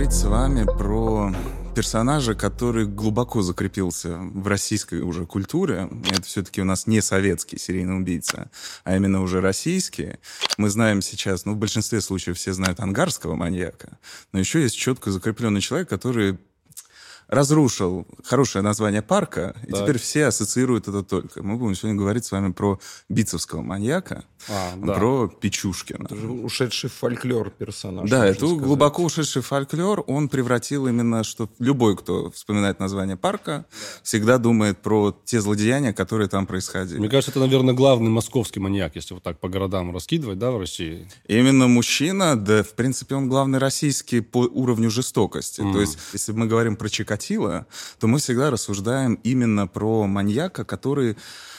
Сегодня мы будем говорить с вами про персонажа, который глубоко закрепился в российской уже культуре. Это все-таки у нас не советский серийный убийца, а именно уже российский. Мы знаем сейчас, ну, в большинстве случаев все знают ангарского маньяка, но еще есть четко закрепленный человек, который разрушил хорошее название парка, и теперь все ассоциируют это только. Мы будем сегодня говорить с вами про бицевского маньяка, а, да. про Печушкина. Это же ушедший фольклор персонаж. Да, это сказать. глубоко ушедший фольклор. Он превратил именно, что любой, кто вспоминает название парка, да. всегда думает про те злодеяния, которые там происходили. Мне кажется, это, наверное, главный московский маньяк, если вот так по городам раскидывать, да, в России? Именно мужчина, да, в принципе, он главный российский по уровню жестокости. Mm. То есть, если мы говорим про Чикатило, Чикатило, то мы всегда рассуждаем именно про маньяка, который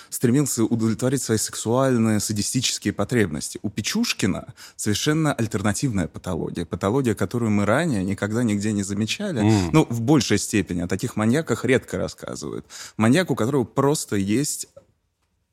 стремился удовлетворить свои сексуальные, садистические потребности. У Печушкина совершенно альтернативная патология. Патология, которую мы ранее никогда нигде не замечали. Mm. Ну, в большей степени. О таких маньяках редко рассказывают. Маньяк, у которого просто есть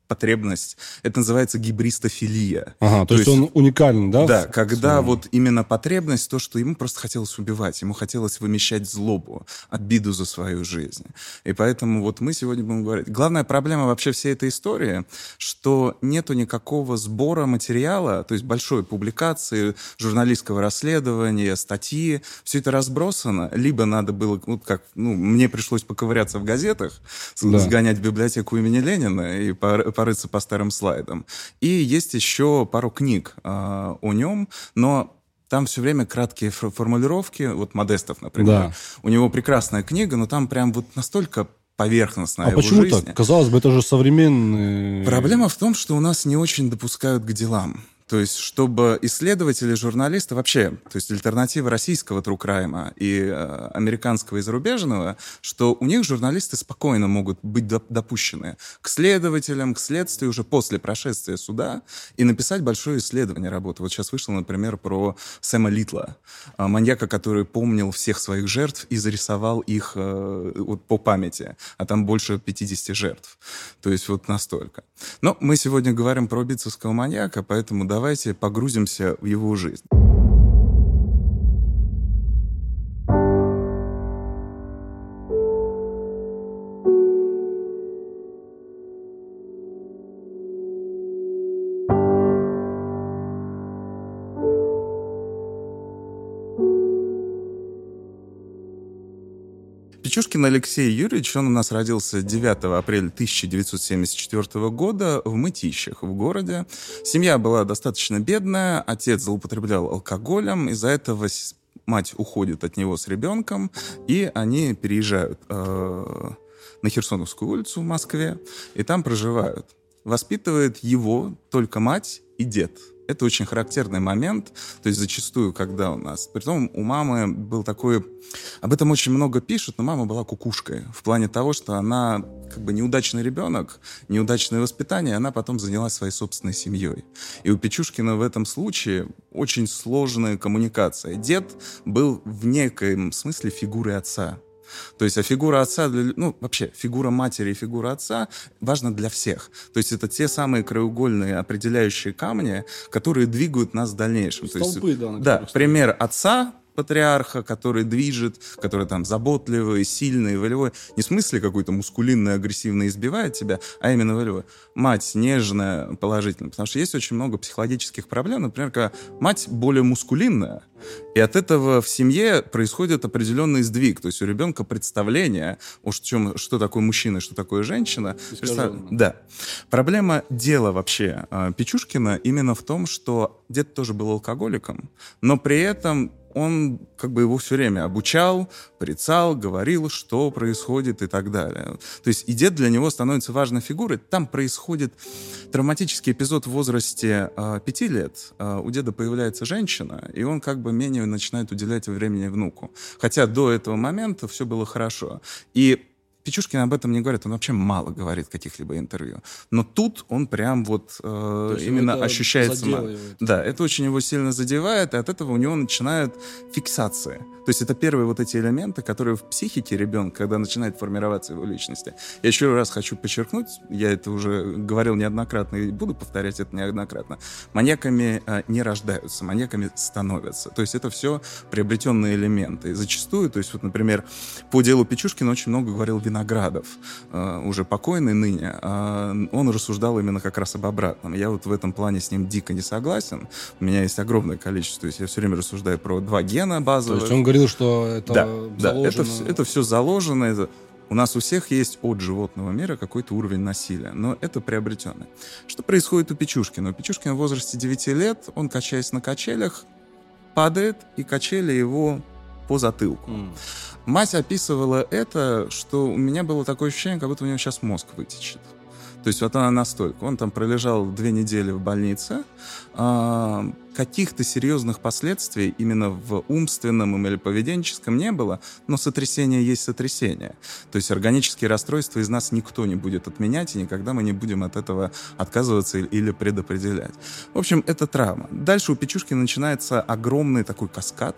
потребность. Это называется гибристофилия. Ага, то, то есть, есть он уникальный, да? Да, когда своем... вот именно потребность, то, что ему просто хотелось убивать, ему хотелось вымещать злобу, обиду за свою жизнь. И поэтому вот мы сегодня будем говорить. Главная проблема вообще всей этой истории, что нету никакого сбора материала, то есть большой публикации, журналистского расследования, статьи, все это разбросано. Либо надо было, вот как, ну, мне пришлось поковыряться в газетах, да. сгонять в библиотеку имени Ленина и по порыться по старым слайдам. И есть еще пару книг э, о нем, но там все время краткие формулировки, вот Модестов, например. Да. У него прекрасная книга, но там прям вот настолько поверхностно а почему жизни. так? Казалось бы, это же современный... Проблема в том, что у нас не очень допускают к делам. То есть, чтобы исследователи, журналисты вообще, то есть альтернатива российского трукрайма и э, американского и зарубежного, что у них журналисты спокойно могут быть допущены к следователям, к следствию уже после прошествия суда и написать большое исследование работы. Вот сейчас вышло, например, про Сэма Литла, э, маньяка, который помнил всех своих жертв и зарисовал их э, вот, по памяти, а там больше 50 жертв. То есть вот настолько. Но мы сегодня говорим про бицевского маньяка, поэтому да, давайте погрузимся в его жизнь. Печушкин Алексей Юрьевич, он у нас родился 9 апреля 1974 года в Мытищах, в городе. Семья была достаточно бедная, отец злоупотреблял алкоголем, из-за этого мать уходит от него с ребенком, и они переезжают э, на Херсоновскую улицу в Москве, и там проживают. Воспитывает его только мать и дед это очень характерный момент, то есть зачастую, когда у нас... Притом у мамы был такой... Об этом очень много пишут, но мама была кукушкой. В плане того, что она как бы неудачный ребенок, неудачное воспитание, она потом занялась своей собственной семьей. И у Печушкина в этом случае очень сложная коммуникация. Дед был в некоем смысле фигурой отца. То есть, а фигура отца, для, ну, вообще, фигура матери и фигура отца важна для всех. То есть, это те самые краеугольные определяющие камни, которые двигают нас в дальнейшем. Столбы, То есть, да. Да, пример отца патриарха, который движет, который там заботливый, сильный, волевой. Не в смысле какой-то мускулинный, агрессивный избивает тебя, а именно волевой. Мать нежная, положительная. Потому что есть очень много психологических проблем. Например, когда мать более мускулинная, и от этого в семье происходит определенный сдвиг. То есть у ребенка представление, о чем, что такое мужчина, что такое женщина. Представ... Да. Проблема дела вообще э, Печушкина именно в том, что дед тоже был алкоголиком, но при этом он как бы его все время обучал, прицал, говорил, что происходит и так далее. То есть и дед для него становится важной фигурой. Там происходит травматический эпизод в возрасте э, лет. Э, у деда появляется женщина, и он как бы менее начинает уделять времени внуку. Хотя до этого момента все было хорошо. И Печушкин об этом не говорит, он вообще мало говорит в каких-либо интервью. Но тут он прям вот э, именно ощущается... Да, это очень его сильно задевает, и от этого у него начинают фиксации. То есть это первые вот эти элементы, которые в психике ребенка, когда начинает формироваться его личности. Я еще раз хочу подчеркнуть, я это уже говорил неоднократно и буду повторять это неоднократно. Маньяками э, не рождаются, маньяками становятся. То есть это все приобретенные элементы. И зачастую, то есть вот, например, по делу Печушкина очень много говорил Виноградов, э, уже покойный ныне. Э, он рассуждал именно как раз об обратном. Я вот в этом плане с ним дико не согласен. У меня есть огромное количество, то есть я все время рассуждаю про два гена базовых. То есть он говорил, что это да, заложено... Да, это, это все заложено, это у нас у всех есть от животного мира какой-то уровень насилия, но это приобретенное. Что происходит у Печушкина? У Печушкина в возрасте 9 лет, он, качаясь на качелях, падает, и качели его по затылку. Mm. Мать описывала это, что у меня было такое ощущение, как будто у него сейчас мозг вытечет. То есть вот она настолько. Он там пролежал две недели в больнице. А, каких-то серьезных последствий именно в умственном или поведенческом не было, но сотрясение есть сотрясение. То есть органические расстройства из нас никто не будет отменять, и никогда мы не будем от этого отказываться или предопределять. В общем, это травма. Дальше у Печушки начинается огромный такой каскад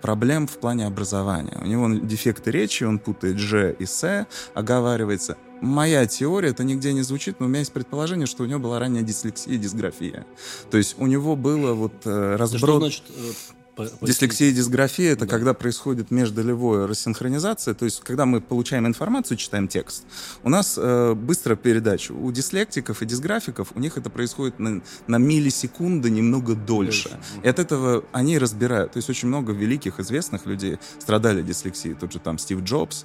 проблем в плане образования. У него дефекты речи, он путает «ж» и «с», оговаривается моя теория, это нигде не звучит, но у меня есть предположение, что у него была ранняя дислексия и дисграфия. То есть у него было вот э, разброд... Что значит э, Дислексия и дисграфия — это да. когда происходит междолевая рассинхронизация, то есть когда мы получаем информацию, читаем текст, у нас э, быстрая передача. У дислектиков и дисграфиков у них это происходит на, на миллисекунды немного дольше. дольше. И от этого они разбирают. То есть очень много великих, известных людей страдали дислексией. Тот же там Стив Джобс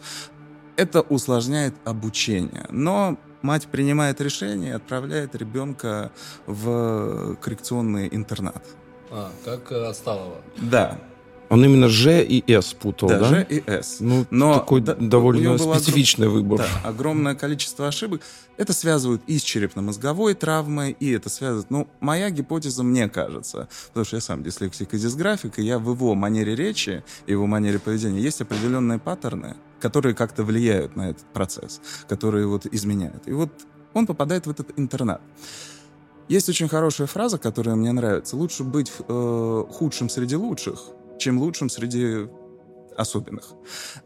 это усложняет обучение. Но мать принимает решение и отправляет ребенка в коррекционный интернат. А, как отсталого. Да. Он именно Ж и С путал, да? Да, Ж и С. Ну, Но такой да, довольно специфичный огром... выбор. Да, огромное количество ошибок. Это связывают и с черепно-мозговой травмой, и это связывает... Ну, моя гипотеза, мне кажется, потому что я сам дислексик и дисграфик, и я в его манере речи, и его манере поведения есть определенные паттерны, которые как-то влияют на этот процесс, которые вот изменяют. И вот он попадает в этот интернат. Есть очень хорошая фраза, которая мне нравится. Лучше быть э, худшим среди лучших, чем лучшим среди особенных.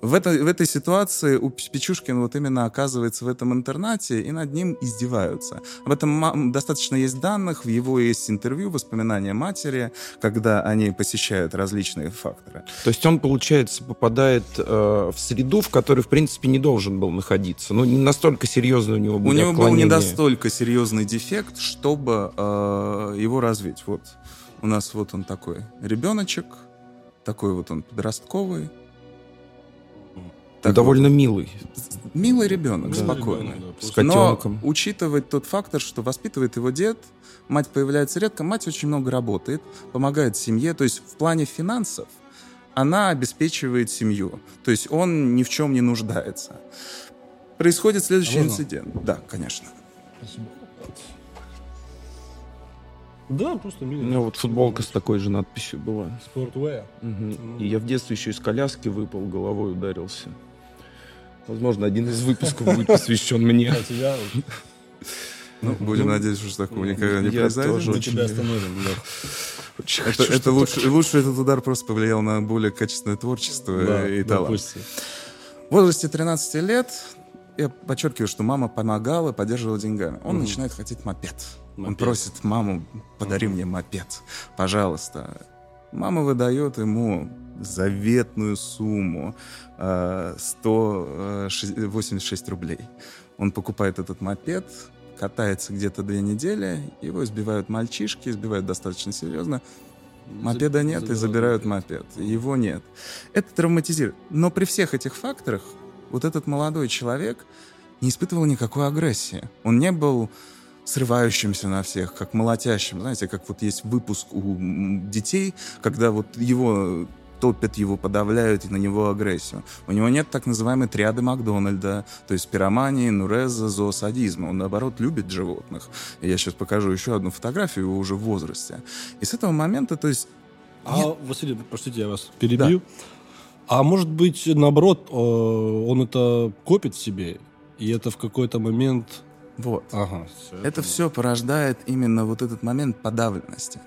В, это, в этой ситуации у Печушкин вот именно оказывается в этом интернате, и над ним издеваются. Об этом достаточно есть данных, в его есть интервью, воспоминания матери, когда они посещают различные факторы. То есть он, получается, попадает э, в среду, в которой, в принципе, не должен был находиться. Ну, не настолько серьезно у него было У него был не настолько серьезный дефект, чтобы э, его развить. Вот у нас вот он такой ребеночек, такой вот он подростковый, так довольно вот. милый. Милый ребенок, да, спокойный. Ребенок, да, С котенком. Но учитывать тот фактор, что воспитывает его дед, мать появляется редко, мать очень много работает, помогает семье. То есть в плане финансов она обеспечивает семью. То есть он ни в чем не нуждается. Происходит следующий а инцидент. Да, конечно. Спасибо. Да, просто милый. У меня вот футболка с такой же надписью была. Спортвея. Угу. И я в детстве еще из коляски выпал, головой ударился. Возможно, один из выпусков будет посвящен мне. А тебя? Ну, будем надеяться, что такого никогда не произойдет. Мы тебя остановим, Это, это лучше, лучше этот удар просто повлиял на более качественное творчество да, и талант. В возрасте 13 лет я подчеркиваю, что мама помогала, поддерживала деньгами. Он угу. начинает хотеть мопед. мопед. Он просит маму, подари угу. мне мопед, пожалуйста. Мама выдает ему заветную сумму 186 э, рублей. Он покупает этот мопед, катается где-то две недели, его избивают мальчишки, избивают достаточно серьезно. Мопеда нет и забирают мопед. Его нет. Это травматизирует. Но при всех этих факторах вот этот молодой человек не испытывал никакой агрессии. Он не был срывающимся на всех, как молотящим. Знаете, как вот есть выпуск у детей, когда вот его топят его, подавляют и на него агрессию. У него нет так называемой триады Макдональда, то есть пиромании, нуреза, зоосадизма. Он, наоборот, любит животных. Я сейчас покажу еще одну фотографию его уже в возрасте. И с этого момента, то есть... А, нет... Василий, простите, я вас перебью. Да. А может быть, наоборот, э, он это копит в себе, и это в какой-то момент... Вот. Ага. всё, я Это понял. все порождает именно вот этот момент подавленности.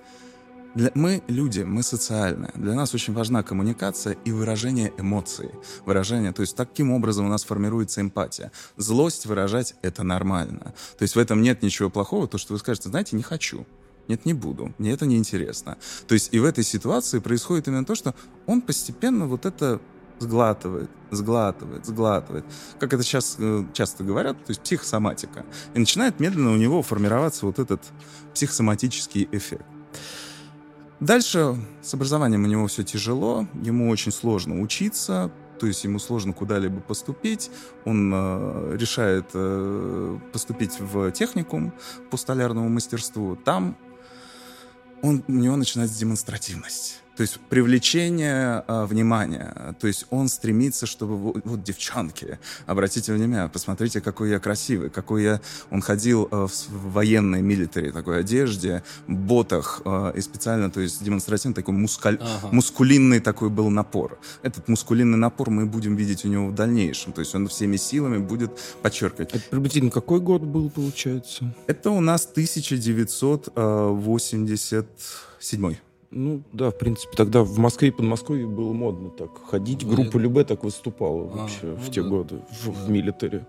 Для, мы люди, мы социальные. Для нас очень важна коммуникация и выражение эмоций. Выражение, то есть таким образом у нас формируется эмпатия. Злость выражать — это нормально. То есть в этом нет ничего плохого, то, что вы скажете, знаете, не хочу. Нет, не буду. Мне это не интересно. То есть и в этой ситуации происходит именно то, что он постепенно вот это сглатывает, сглатывает, сглатывает. Как это сейчас э, часто говорят, то есть психосоматика. И начинает медленно у него формироваться вот этот психосоматический эффект. Дальше с образованием у него все тяжело, ему очень сложно учиться, то есть ему сложно куда-либо поступить. Он э, решает э, поступить в техникум по столярному мастерству. Там он, у него начинается демонстративность. То есть привлечение э, внимания. То есть он стремится, чтобы вот, вот, девчонки, обратите внимание, посмотрите, какой я красивый, какой я... Он ходил э, в, военной милитари такой одежде, ботах э, и специально, то есть демонстративно такой мускаль- Ага. мускулинный такой был напор. Этот мускулинный напор мы будем видеть у него в дальнейшем. То есть он всеми силами будет подчеркивать. Это приблизительно какой год был, получается? Это у нас 1987. Ну, да, в принципе, тогда в Москве и Подмосковье было модно так ходить. Ну, Группа я- Любе так выступала А, вообще ну в те да. годы в, в Да. милитаре.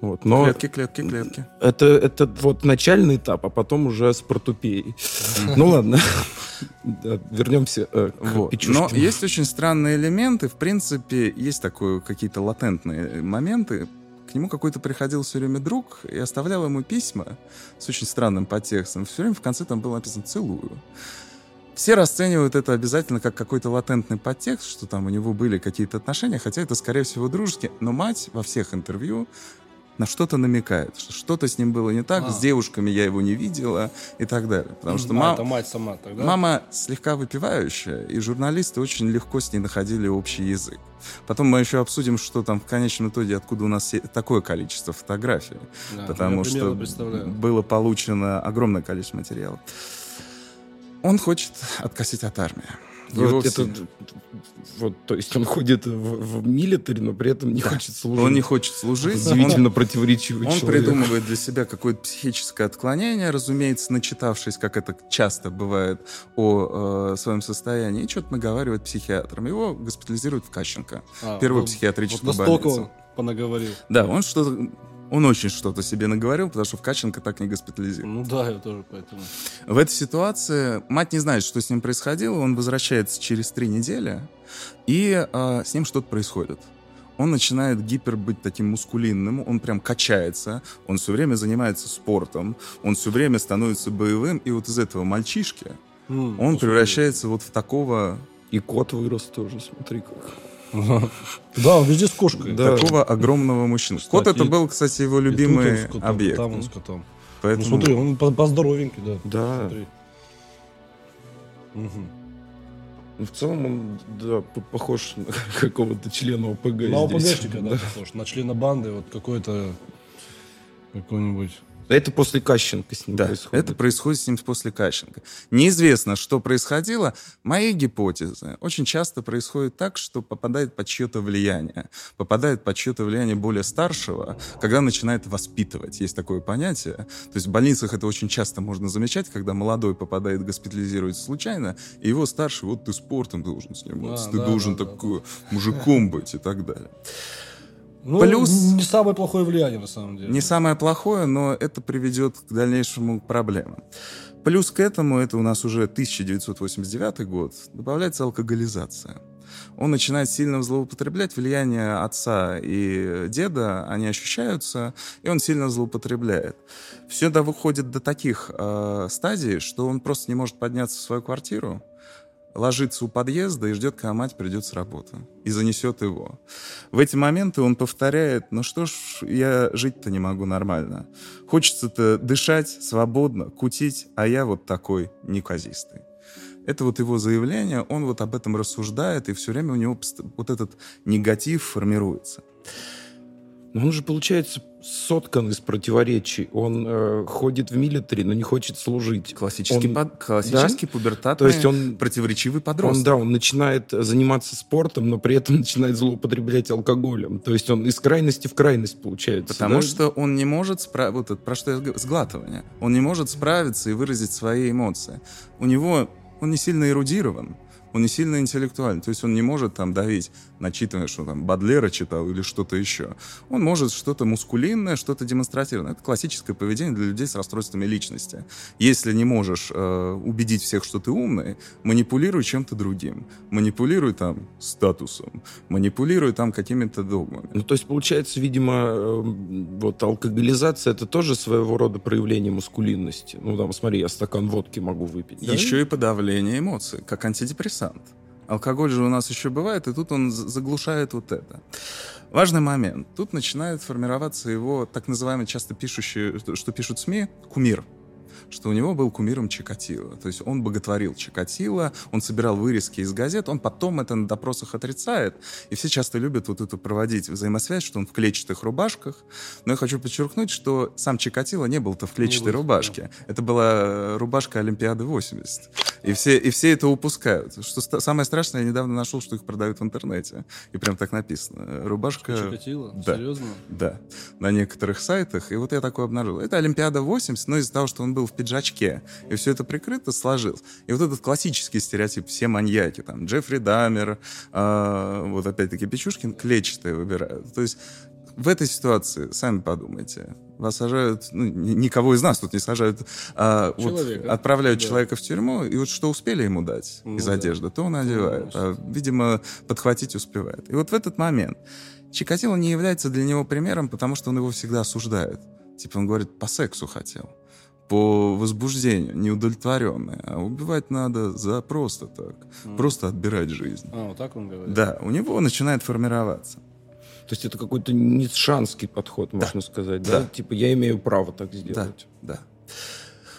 Вот. Но Клетки, клетки, клетки. это, это вот начальный этап, а потом уже с портупеей. Ну ладно. Вернемся э, к. Печушкину. Но есть очень странные элементы. В принципе, есть такое, какие-то латентные моменты. К нему какой-то приходил все время друг и оставлял ему письма с очень странным подтекстом. Все время в конце там было написано «целую». Все расценивают это обязательно как какой-то латентный подтекст, что там у него были какие-то отношения, хотя это, скорее всего, дружеские. Но мать во всех интервью на что-то намекает, что что-то с ним было не так, А. с девушками я его не видела и так далее. Потому что А, мама... это мать сама тогда? Мама слегка выпивающая, и журналисты очень легко с ней находили общий язык. Потом мы еще обсудим, что там в конечном итоге, откуда у нас такое количество фотографий. Да, потому что было получено огромное количество материалов. Он хочет откосить от армии. Его Вот, это, вот, то есть он ходит в, в милитаре, но при этом не Да. хочет служить. Он не хочет служить, он, Удивительно противоречивый он человек. придумывает для себя какое-то психическое отклонение, разумеется, начитавшись, как это часто бывает, о э, своем состоянии, и что-то наговаривает психиатрам. Его госпитализируют в Кащенко. А, Первую вот- психиатрическую вот настолько больницу. он понаговорил. Да, он что-то... Он очень что-то себе наговорил, потому что в Каченко так не госпитализируют. Ну да, я тоже поэтому. В этой ситуации мать не знает, что с ним происходило. Он возвращается через три недели, и а, с ним что-то происходит. Он начинает гипер быть таким мускулинным, он прям качается, он все время занимается спортом, он все время становится боевым, и вот из этого мальчишки М, он превращается вот в такого, И кот вырос тоже, смотри как. Да, он везде с кошкой. Да. такого огромного мужчину. Кстати, Кот это был, кстати, его И тут он любимый с котом, объект. Там он с котом. Ну Поэтому смотри, он по- поздоровенький, да. Да. Смотри. Мгм. Ну, в целом он, да, похож на какого-то члена ОПГ На. ОПГшника, да, похож. На члена банды, вот какой-то какой-нибудь. Это после Кащенко с ним Да, происходит. это происходит с ним после Кащенко. Неизвестно, что происходило. Мои гипотезы. Очень часто происходит так, что попадает под чье-то влияние. Попадает под чье-то влияние более старшего, когда начинает воспитывать. Есть такое понятие. То есть в больницах это очень часто можно замечать, когда молодой попадает госпитализируется случайно, и его старший, вот ты спортом должен заниматься, Да, ты да, должен да, да, такой мужиком быть и так далее. Ну, Плюс- не самое плохое влияние, на самом деле. Не самое плохое, но это приведет к дальнейшему проблемам. Плюс к этому, это у нас уже 1989 год, добавляется алкоголизация. Он начинает сильно злоупотреблять, влияние отца и деда, они ощущаются, и он сильно злоупотребляет. Все доходит до таких э, стадий, что он просто не может подняться в свою квартиру, ложится у подъезда и ждет, когда мать придет с работы и занесет его. В эти моменты он повторяет, ну что ж, я жить-то не могу нормально. Хочется-то дышать свободно, кутить, а я вот такой неказистый. Это вот его заявление, он вот об этом рассуждает, и все время у него вот этот негатив формируется. Но он же, получается, соткан из противоречий. Он э, ходит в милитари, но не хочет служить. Классический, Он- под- классический пубертатный, То есть он- противоречивый Он, подросток. да, он начинает заниматься спортом, но при этом начинает злоупотреблять алкоголем. То есть он из крайности в крайность получается. Потому да? что он не может справиться, вот это, про что я сглатывание, он не может справиться и выразить свои эмоции. У него, он не сильно эрудирован, он не сильно интеллектуален, то есть он не может там давить, начитывая, что там Бадлера читал или что-то еще. Он может что-то мускулинное, что-то демонстративное. Это классическое поведение для людей с расстройствами личности. Если не можешь э, убедить всех, что ты умный, манипулируй чем-то другим. Манипулируй там статусом, манипулируй там какими-то догмами. Ну, то есть, получается, видимо, э, вот алкоголизация это тоже своего рода проявление мускулинности. Ну, там, смотри, я стакан водки могу выпить. да? Еще и подавление эмоций, как антидепрессант. Алкоголь же у нас еще бывает, и тут он заглушает вот это. Важный момент. Тут начинает формироваться его так называемый, часто пишущий, что пишут СМИ, кумир. Что у него был кумиром Чикатило. То есть он боготворил Чикатило, он собирал вырезки из газет, он потом это на допросах отрицает. И все часто любят вот эту проводить взаимосвязь, что он в клетчатых рубашках. Но я хочу подчеркнуть, что сам Чикатило не был-то в клетчатой был, рубашке. Это была э, рубашка Олимпиады 80. И все, и все это упускают. Что самое страшное, я недавно нашел, что их продают в интернете. И прям так написано. Рубашка... Чикатило? Да. Серьезно? Да, на некоторых сайтах. И вот я такое обнаружил. Это Олимпиада 80, но из-за того, что он был в пиджачке, и все это прикрыто, сложилось. И вот этот классический стереотип, все маньяки, там, Джеффри Дамер, а, вот опять-таки Печушкин, клетчатые выбирают. То есть в этой ситуации, сами подумайте, вас сажают, ну, ни- никого из нас тут не сажают, а, вот отправляют Да. человека в тюрьму, и вот что успели ему дать Ну из да. одежды, то он одевает. А, видимо, подхватить успевает. И вот в этот момент Чикатило не является для него примером, потому что он его всегда осуждает. Типа он говорит, по сексу хотел, по возбуждению, неудовлетворенное. А убивать надо за просто так. Просто отбирать жизнь. А, вот так он говорит? Да, у него начинает формироваться. То есть это какой-то ницшанский подход, можно сказать, да? Да. Типа я имею право так Да, сделать. да.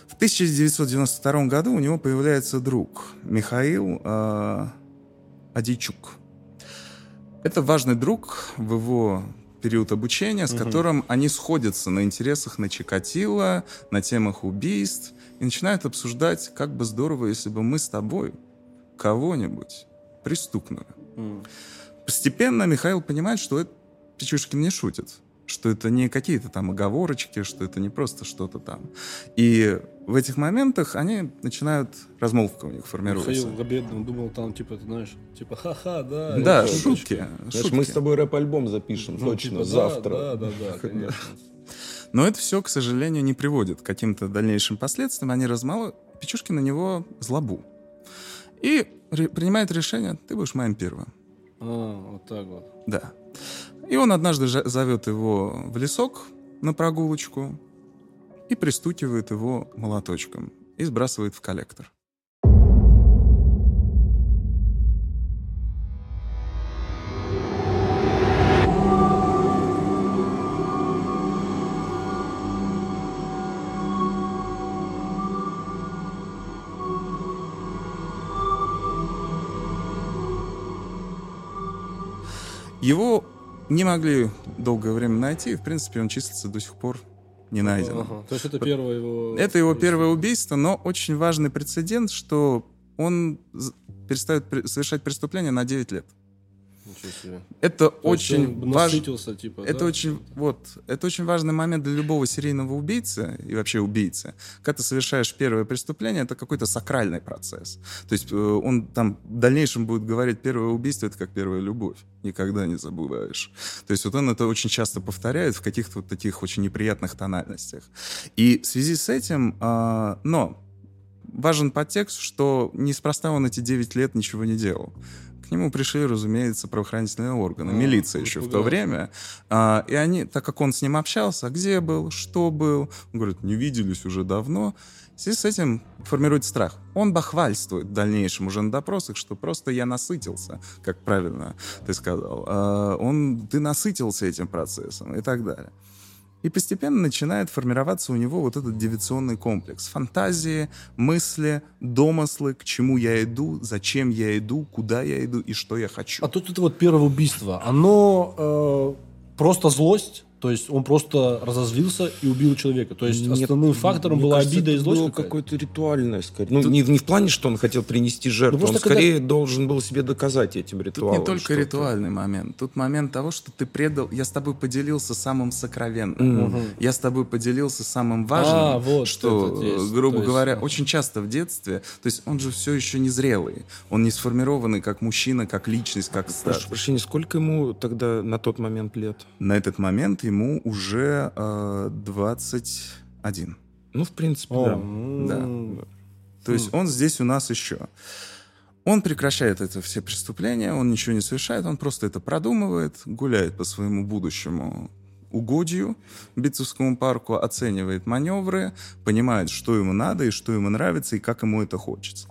В 1992 году у него появляется друг Михаил э, Адийчук. Это важный друг в его период обучения, с которым они сходятся на интересах на Чикатило, на темах убийств, и начинают обсуждать, как бы здорово, если бы мы с тобой кого-нибудь пристукнули. М. Постепенно Михаил понимает, что это Печушкин не шутит, что это не какие-то там оговорочки, что это не просто что-то там. И в этих моментах они начинают, размолвка у них формируется. Михаил бедный, он думал там, типа, ты знаешь, типа, ха-ха, да. Да, и шутки. Знаешь, шутки. мы с тобой рэп-альбом запишем, Ну, точно, типа, да, завтра. Да, да, да, конечно. Но это все, к сожалению, не приводит к каким-то дальнейшим последствиям. Они размалывают. Печушкин на него злобу. И принимает решение, ты будешь моим первым. А, вот так вот. Да. И он однажды зовет его в лесок на прогулочку и пристукивает его молоточком и сбрасывает в коллектор. Его не могли долгое время найти, и, в принципе, он числится до сих пор не найден. Ага. То есть это первое его... Это его первое убийство, но очень важный прецедент, что он перестает совершать преступление на 9 лет. Это То очень важно. типа, Это да? очень, вот, это очень важный момент для любого серийного убийцы и вообще убийцы. Когда ты совершаешь первое преступление, это какой-то сакральный процесс. То есть э, он там в дальнейшем будет говорить, первое убийство — это как первая любовь. Никогда не забываешь. То есть вот он это очень часто повторяет в каких-то вот таких очень неприятных тональностях. И в связи с этим, а, но важен подтекст, что неспроста он эти 9 лет ничего не делал. К нему пришли, разумеется, правоохранительные органы, А, милиция еще в то время. А, и они, так как он с ним общался, где был, что был, он говорит, не виделись уже давно. В связи с этим формирует страх. Он бахвальствует в дальнейшем уже на допросах, что просто я насытился, как правильно ты сказал. А, он, ты насытился этим процессом и так далее. И постепенно начинает формироваться у него вот этот девиационный комплекс. Фантазии, мысли, домыслы, к чему я иду, зачем я иду, куда я иду и что я хочу. А тут это вот первое убийство, оно э, просто злость? То есть он просто разозлился и убил человека. То есть Нет, основным фактором мне была кажется, обида и это злость было какая-то. какое-то ритуальное, скорее. Ну, не, не в плане, что он хотел принести жертву, Ну, он скорее должен был себе доказать этим Тут ритуалом. не только что-то. ритуальный момент. Тут момент того, что ты предал... Я с тобой поделился самым сокровенным. Я с тобой поделился самым важным, А, вот что, есть. грубо есть, говоря, очень часто в детстве... То есть он же все еще не зрелый. Он не сформированный как мужчина, как личность, как стар. Прошу прощения, сколько ему тогда на тот момент лет? На этот момент ему уже э, 21. Ну, в принципе, О, да. м, То есть он здесь у нас еще. Он прекращает это все преступления, он ничего не совершает, он просто это продумывает, гуляет по своему будущему угодью Битцевскому парку, оценивает маневры, понимает, что ему надо и что ему нравится, и как ему это хочется.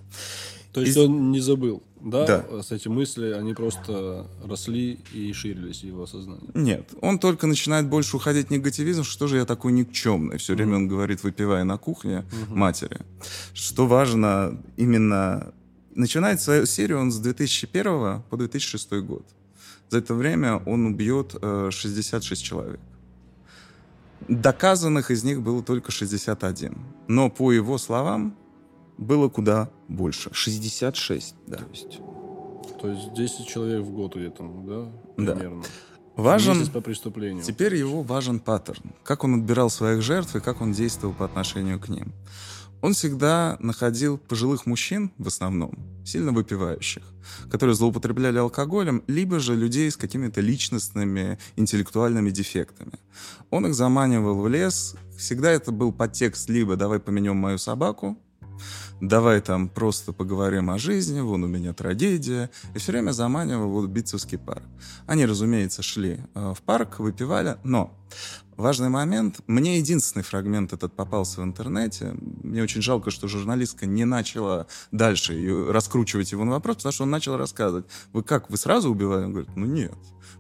То есть И- он не забыл, да? Да. С эти мысли, они просто росли и ширились в его сознании. Нет, он только начинает больше уходить в негативизм, что же я такой никчемный. Все время он говорит, выпивая на кухне матери. Что важно именно... Начинает свою серию он с 2001 по 2006 год. За это время он убьет э, 66 человек. Доказанных из них было только 61. Но, по его словам, было куда больше. 66. Да. То есть. То есть 10 человек в год где-то, да? Да. Примерно. Важен... Месяц по преступлению. Теперь его важен паттерн. Как он отбирал своих жертв и как он действовал по отношению к ним. Он всегда находил пожилых мужчин, в основном, сильно выпивающих, которые злоупотребляли алкоголем, либо же людей с какими-то личностными, интеллектуальными дефектами. Он их заманивал в лес. Всегда это был подтекст либо «давай поменем мою собаку», давай там просто поговорим о жизни, вон у меня трагедия. И все время заманивал вот Битцевский парк. Они, разумеется, шли э, в парк, выпивали, но важный момент, мне единственный фрагмент этот попался в интернете. Мне очень жалко, что журналистка не начала дальше раскручивать его на вопрос, потому что он начал рассказывать. Вы как, вы сразу убивали? Он говорит, ну нет.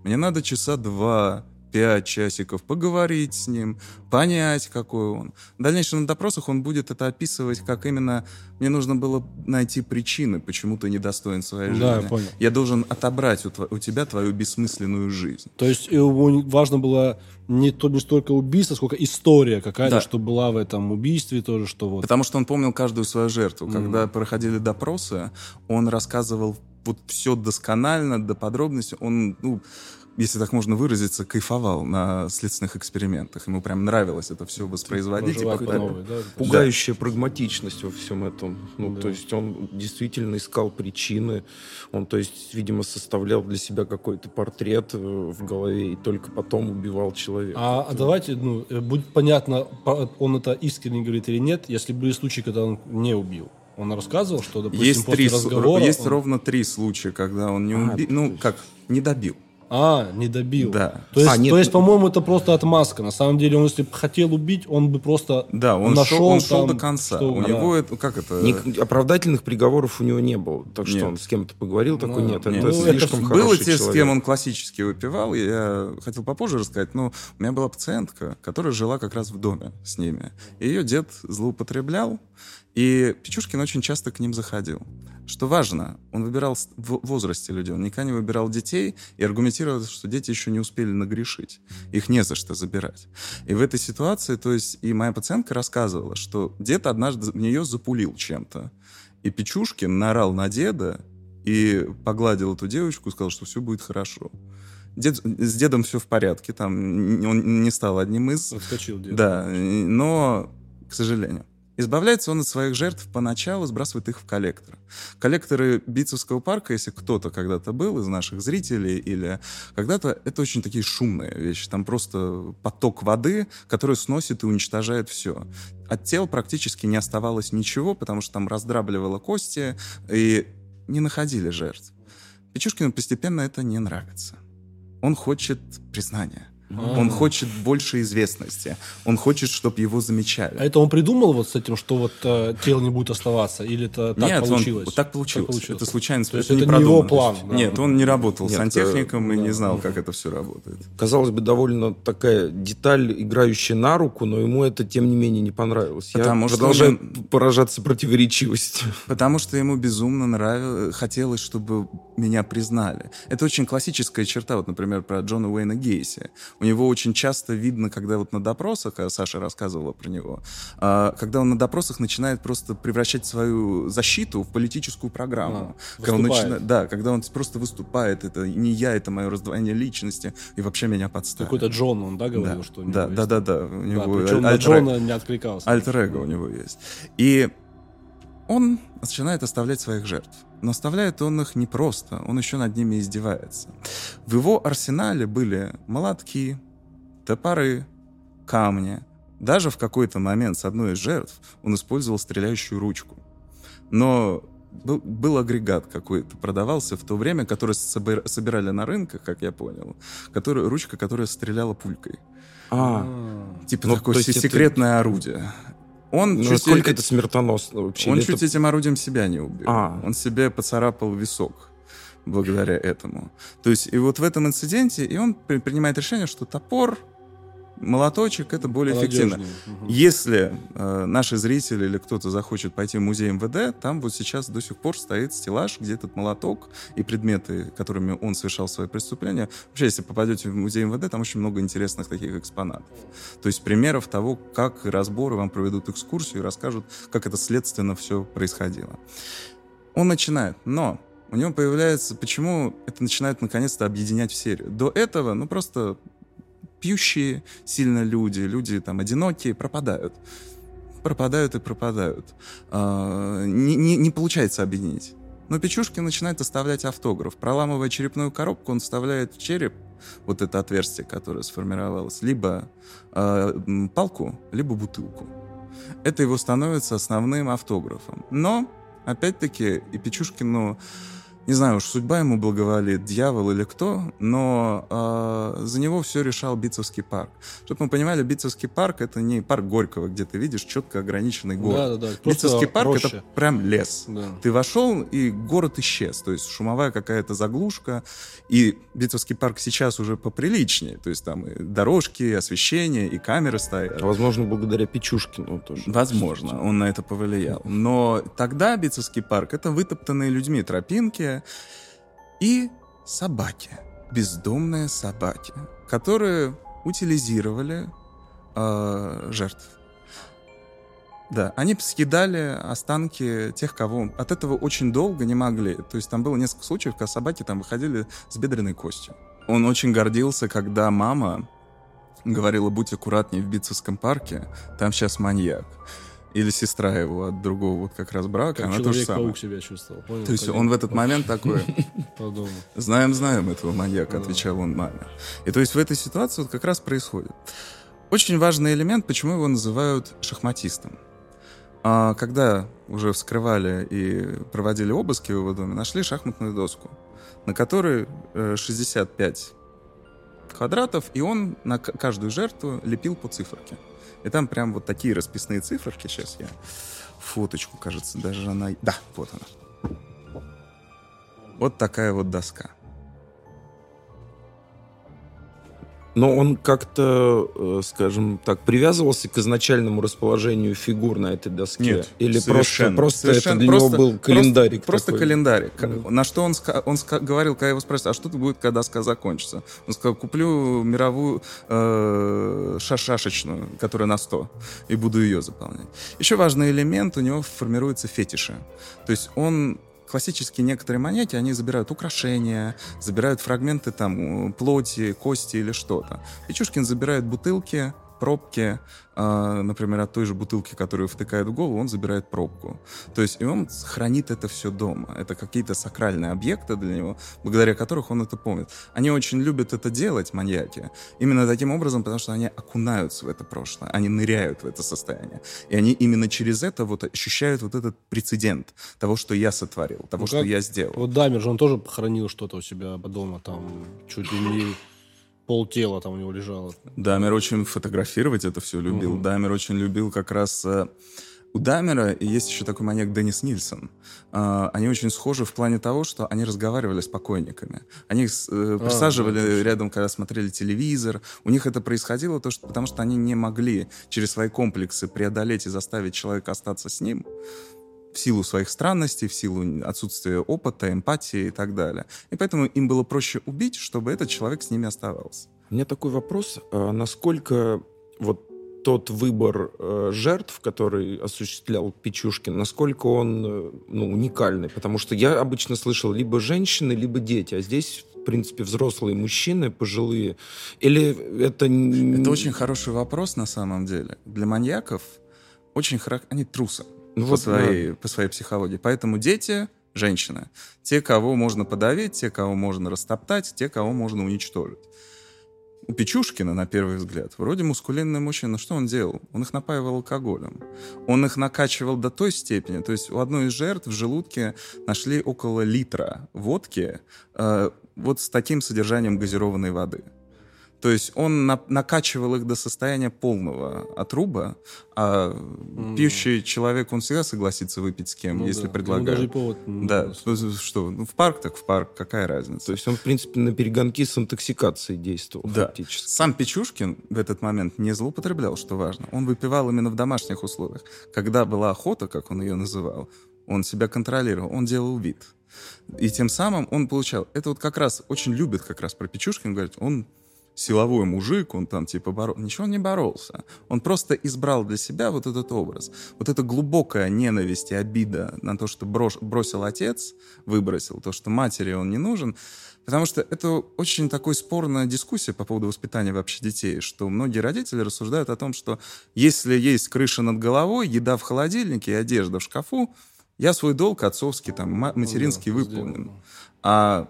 Мне надо часа два, пять часиков поговорить с ним, понять, какой он. В дальнейшем на допросах он будет это описывать, как именно мне нужно было найти причины, почему ты недостоин своей жизни. Да, я понял. Я должен отобрать у, у тебя твою бессмысленную жизнь. То есть ему важно было не, то, не столько убийство, сколько история какая-то, Да. что была в этом убийстве тоже, что вот. Потому что он помнил каждую свою жертву. Когда проходили допросы, он рассказывал вот все досконально, до подробностей. Он, ну, если так можно выразиться, кайфовал на следственных экспериментах. Ему прям нравилось это все воспроизводить. и по новой, да? Пугающая прагматичность во всем этом. Ну, Да. то есть он действительно искал причины. Он, то есть, видимо, составлял для себя какой-то портрет э, в голове и только потом убивал человека. А, а давайте, ну, э, будет понятно, по- он это искренне говорит или нет, если были случаи, когда он не убил. Он рассказывал, что, допустим, Есть, после три, разговора... есть он- ровно три случая, когда он не А, убил, ну, есть- как, не добил. А, не добил. Да. То есть, А, нет, то есть ну- по-моему, это просто отмазка. На самом деле, он, если бы хотел убить, он бы просто Да, он, нашел шел, он шел там, до конца. что- У да. него это, как это... Ник- оправдательных приговоров у него не было. Так что Нет. он с кем-то поговорил, такой, Ну, нет, нет. это Ну, слишком это хороший Было те, с кем он классически выпивал, я хотел попозже рассказать, но у меня была пациентка, которая жила как раз в доме с ними. И ее дед злоупотреблял, и Печушкин очень часто к ним заходил. Что важно, он выбирал в возрасте людей, он никогда не выбирал детей и аргументировал, что дети еще не успели нагрешить. Их не за что забирать. И в этой ситуации, то есть, и моя пациентка рассказывала, что дед однажды в нее запулил чем-то. И Печушкин наорал на деда и погладил эту девочку сказал, что все будет хорошо. Дед, с дедом все в порядке, там он не стал одним из... Отскочил дед. Да, но, к сожалению. Избавляется он от своих жертв поначалу, сбрасывает их в коллектор. Коллекторы Битцевского парка, если кто-то когда-то был из наших зрителей или когда-то, это очень такие шумные вещи. Там просто поток воды, который сносит и уничтожает все. От тел практически не оставалось ничего, потому что там раздрабливало кости и не находили жертв. Печушкину постепенно это не нравится. Он хочет признания. А. Он хочет больше известности. Он хочет, чтобы его замечали. А это он придумал вот с этим, что вот э, тело не будет оставаться? Или это так Нет, он- получилось? так получилось. получилось. Это случайность. То есть это это не не его план, да. Нет, он не работал Нет, сантехником и да. не знал, как это все работает. Казалось бы, довольно такая деталь, играющая на руку, но ему это, тем не менее, не понравилось. Потому Я что продолжаю он- поражаться противоречивости. Потому что ему безумно нравилось, хотелось, чтобы меня признали. Это очень классическая черта, вот, например, про Джона Уэйна Гейси. У него очень часто видно, когда вот на допросах, а Саша рассказывала про него, а, когда он на допросах начинает просто превращать свою защиту в политическую программу. А, когда он начинает, да, когда он просто выступает, это не я, это мое раздвоение личности, и вообще меня подставили. Какой-то Джон, он, да, говорил, да, что у него да, есть? да, да, да, у Да, него причем на альтер- Джона не откликался. альтер-эго у него есть. И он начинает оставлять своих жертв. Но оставляет он их не просто, он еще над ними издевается. В его арсенале были молотки, топоры, камни. Даже в какой-то момент с одной из жертв он использовал стреляющую ручку. Но был, был агрегат какой-то, продавался в то время, который собир- собирали на рынках, как я понял, который, ручка, которая стреляла пулькой. А, Типа Ну, такое то есть се- это- секретное орудие. Он ну, чуть насколько э- это смертоносно вообще? он Или чуть это- этим орудием себя не убил. А. Он себе поцарапал висок благодаря этому. То есть и вот в этом инциденте и он при- принимает решение, что топор, молоточек это более эффективно. Мгм. Если э, наши зрители или кто-то захочет пойти в музей МВД, там вот сейчас до сих пор стоит стеллаж, где этот молоток и предметы, которыми он совершал свои преступления. Вообще, если попадете в музей МВД, там очень много интересных таких экспонатов. То есть примеров того, как разборы вам проведут экскурсию и расскажут, как это следственно все происходило. Он начинает, но у него появляется, почему это начинает наконец-то объединять в серию. До этого, ну просто пьющие сильно люди, люди там одинокие пропадают. Пропадают и пропадают. А, не, не- не получается объединить. Но Печушкин начинает оставлять автограф. Проламывая черепную коробку, он вставляет в череп вот это отверстие, которое сформировалось, либо м, палку, либо бутылку. Это его становится основным автографом. Но, опять-таки, и Печушкину, не знаю уж, судьба ему благоволит, дьявол или кто, но а, за него все решал Битцевский парк. Чтобы мы понимали, Битцевский парк — это не парк Горького, где ты видишь четко ограниченный город. Да, да, да. Битцевский парк — это прям лес. Да. Ты вошел, и город исчез. То есть шумовая какая-то заглушка. И Битцевский парк сейчас уже поприличнее. То есть там и дорожки, и освещение, и камеры стоят. А, Возможно, благодаря Печушкину тоже. Возможно, он на это повлиял. Но тогда Битцевский парк — это вытоптанные людьми тропинки и собаки. Бездомные собаки, которые утилизировали э, жертв. Да, они съедали останки тех, кого от этого очень долго не могли. То есть там было несколько случаев, когда собаки там выходили с бедренной костью. Он очень гордился, когда мама говорила, будь аккуратнее в Битцевском парке, там сейчас маньяк. Или сестра его от другого вот как раз брака, Как она то же самое. Себя чувствовал. Понял? То есть он в этот момент такой, знаем, знаем этого маньяка, отвечал он маме. И то есть в этой ситуации вот как раз происходит. Очень важный элемент, почему его называют шахматистом. А, когда уже вскрывали и проводили обыски в его доме, нашли шахматную доску, на которой э, 65 квадратов, и он на каждую жертву лепил по циферке. И там прям вот такие расписные циферки. Сейчас я фоточку, кажется, даже она... Да, вот она. Вот такая вот доска. Но он как-то, э, скажем так, привязывался к изначальному расположению фигур на этой доске? Нет, Или просто, совершенно. просто Совершенно. это для Просто- него был календарик? Просто, просто такой? календарик. К- Мгм. На что он, он говорил, когда его спросили, а что будет, когда доска закончится? Он сказал, куплю мировую э, шашашечную, которая на 100, и буду ее заполнять. Еще важный элемент, у него формируются фетиши. То есть он классические некоторые маньяки, они забирают украшения, забирают фрагменты там плоти, кости или что-то. Печушкин забирает бутылки, пробки, а, например, от той же бутылки, которую втыкает в голову, он забирает пробку. То есть и он хранит это все дома. Это какие-то сакральные объекты для него, благодаря которых он это помнит. Они очень любят это делать, маньяки, именно таким образом, потому что они окунаются в это прошлое, они ныряют в это состояние. И они именно через это вот ощущают вот этот прецедент того, что я сотворил, того, Ну, что как- я сделал. Вот Дамер же, он тоже хранил что-то у себя дома, там чуть ли не пол тела там у него лежало. Дамер очень фотографировать это все любил. Мгм. Дамер очень любил как раз... э, У Дамера есть еще такой маньяк Деннис Нильсон. А, Они очень схожи в плане того, что они разговаривали с покойниками. Они их э, присаживали да, точно. рядом, когда смотрели телевизор. У них это происходило, то, что, потому что они не могли через свои комплексы преодолеть и заставить человека остаться с ним в силу своих странностей, в силу отсутствия опыта, эмпатии и так далее. И поэтому им было проще убить, чтобы этот человек с ними оставался. У меня такой вопрос. А насколько вот тот выбор э, жертв, который осуществлял Печушкин, насколько он э, ну, уникальный? Потому что я обычно слышал либо женщины, либо дети, а здесь, в принципе, взрослые мужчины, пожилые. Или это... Это очень хороший вопрос на самом деле. Для маньяков очень характерно... Они трусы Ну по, вот, своей, да. по своей психологии. Поэтому дети, женщины, те, кого можно подавить, те, кого можно растоптать, те, кого можно уничтожить. У Печушкина, на первый взгляд, вроде мускулинный мужчина, что он делал? Он их напаивал алкоголем. Он их накачивал до той степени, то есть у одной из жертв в желудке нашли около литра водки э, вот с таким содержанием газированной воды. То есть он на- накачивал их до состояния полного отруба, а пьющий человек, он всегда согласится выпить с кем, Ну если да. Ему предлагают. даже повод Да, даст. ну, что, ну, в парк так в парк, какая разница? То есть он, в принципе, на перегонки с интоксикацией действовал Да. фактически. Сам Печушкин в этот момент не злоупотреблял, что важно. Он выпивал именно в домашних условиях. Когда была охота, как он ее называл, он себя контролировал, он делал вид. И тем самым он получал... Это вот как раз очень любит как раз про Печушкина говорить. Он силовой мужик, он там типа боролся. Ничего он не боролся. Он просто избрал для себя вот этот образ. Вот эта глубокая ненависть и обида на то, что брош- бросил отец, выбросил, то, что матери он не нужен. Потому что это очень такой спорная дискуссия по поводу воспитания вообще детей, что многие родители рассуждают о том, что если есть крыша над головой, еда в холодильнике и одежда в шкафу, я свой долг отцовский, там, ма- материнский Ну да, выполнен. сделано. А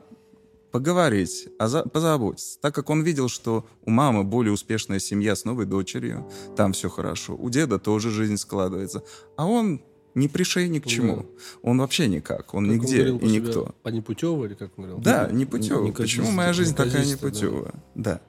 поговорить, а за- позаботиться. Так как он видел, что у мамы более успешная семья с новой дочерью, там все хорошо. У деда тоже жизнь складывается. А он не пришей ни к Да. чему. Он вообще никак. Он Как он нигде говорил и никто. По непутевой, или как он говорил? Да, непутевый. неказистый, Почему моя жизнь такая неказистый, да. непутевая? Да.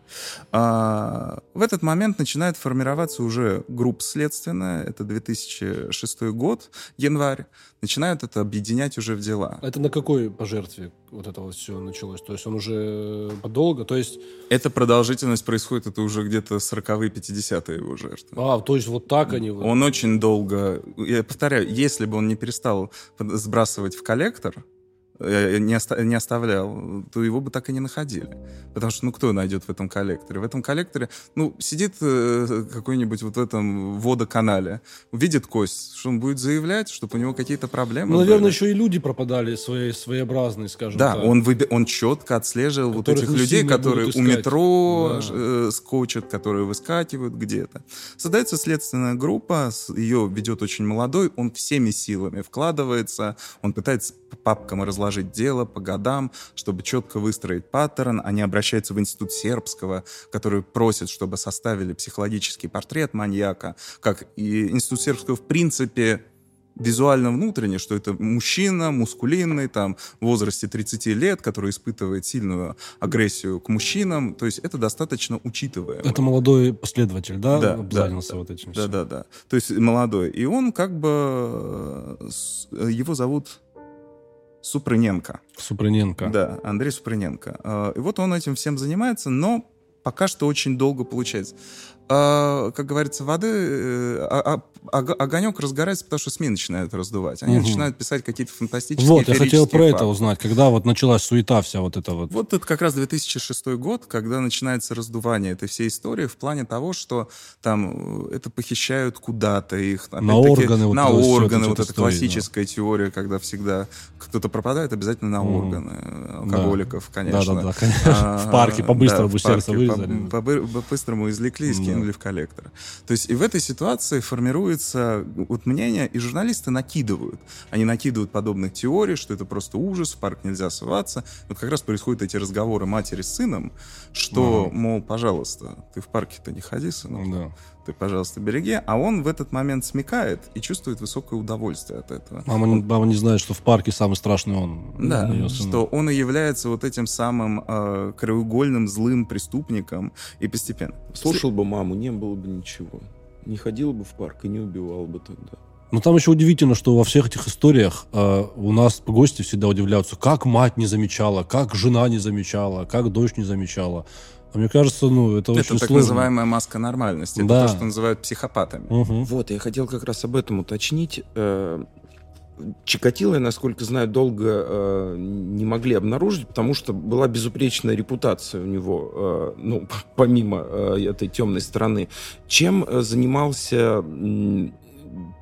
А, в этот момент начинает формироваться уже группа следственная. Это 2006 год, январь. Начинают это объединять уже в дела. Это на какой пожертве вот это вот все началось? То есть он уже подолго? То есть, Эта продолжительность происходит, это уже где-то 40-е, 50-е его жертвы. а, то есть вот так они. Он очень долго... Я повторяю, если бы он не перестал сбрасывать в коллектор, не, оста- не оставлял, то его бы так и не находили. Потому что, ну, кто найдет в этом коллекторе? В этом коллекторе, ну, сидит э, какой-нибудь вот в этом водоканале, увидит кость, что он будет заявлять, чтобы у него какие-то проблемы Ну, наверное, были? еще и люди пропадали свои, своеобразные, скажем Да, так. он, выби- он четко отслеживал вот этих людей, которые у метро Да. э, скочат, которые выскакивают где-то. Создается следственная группа, ее ведет очень молодой, он всеми силами вкладывается, он пытается по папкам разложить дело по годам, чтобы четко выстроить паттерн. Они обращаются в институт сербского, который просит, чтобы составили психологический портрет маньяка, как и институт сербского в принципе визуально внутренне, что это мужчина, мускулинный, там, в возрасте 30 лет, который испытывает сильную агрессию к мужчинам. То есть это достаточно учитываемо. Это молодой последователь, да? Да, Обзанялся да, вот этим Да, всем? да, да. То есть молодой. И он как бы... э, с- Его зовут Супрыненко. Супрыненко. Да, Андрей Супрыненко. Э, И вот он этим всем занимается, но пока что очень долго получается. Э, Как говорится, воды... э, а- а- ог- Огонек разгорается, потому что СМИ начинают раздувать. Они Мгм. начинают писать какие-то фантастические Вот, я хотел про это факты. узнать. Когда вот началась суета вся вот эта вот. Вот это как раз 2006 год, когда начинается раздувание этой всей истории в плане того, что там э, это похищают куда-то их. На органы вот на это органы, это вот эта классическая теория, когда всегда кто-то пропадает, обязательно на Мгм. органы э, алкоголиков, Да, конечно. да, да, конечно. А, В парке по-быстрому да, сердце вырезали. по- по- По-быстрому извлекли и Да. скинули в коллектор. То есть и в этой ситуации формируется вот мнение, и журналисты накидывают. Они накидывают подобных теорий, что это просто ужас, в парк нельзя соваться. Вот как раз происходят эти разговоры матери с сыном, что, мол, пожалуйста, ты в парке-то не ходи, сынок, Да. ты, пожалуйста, береги. А он в этот момент смекает и чувствует высокое удовольствие от этого. Мама, не- мама не знает, что в парке самый страшный он. Да, что он и является вот этим самым э, краеугольным злым преступником и постепенно. Слушал бы маму, не было бы ничего. Не ходил бы в парк и не убивал бы тогда. Но там еще удивительно, что во всех этих историях э, у нас гости всегда удивляются, как мать не замечала, как жена не замечала, как дочь не замечала. А мне кажется, ну, это, Это очень так сложно. называемая маска нормальности. Это Да. то, что называют психопатами. Мгм. Вот, я хотел как раз об этом уточнить. Э, Чикатило, насколько знаю, долго э, не могли обнаружить, потому что была безупречная репутация у него, э, ну, помимо э, этой темной стороны. Чем э, занимался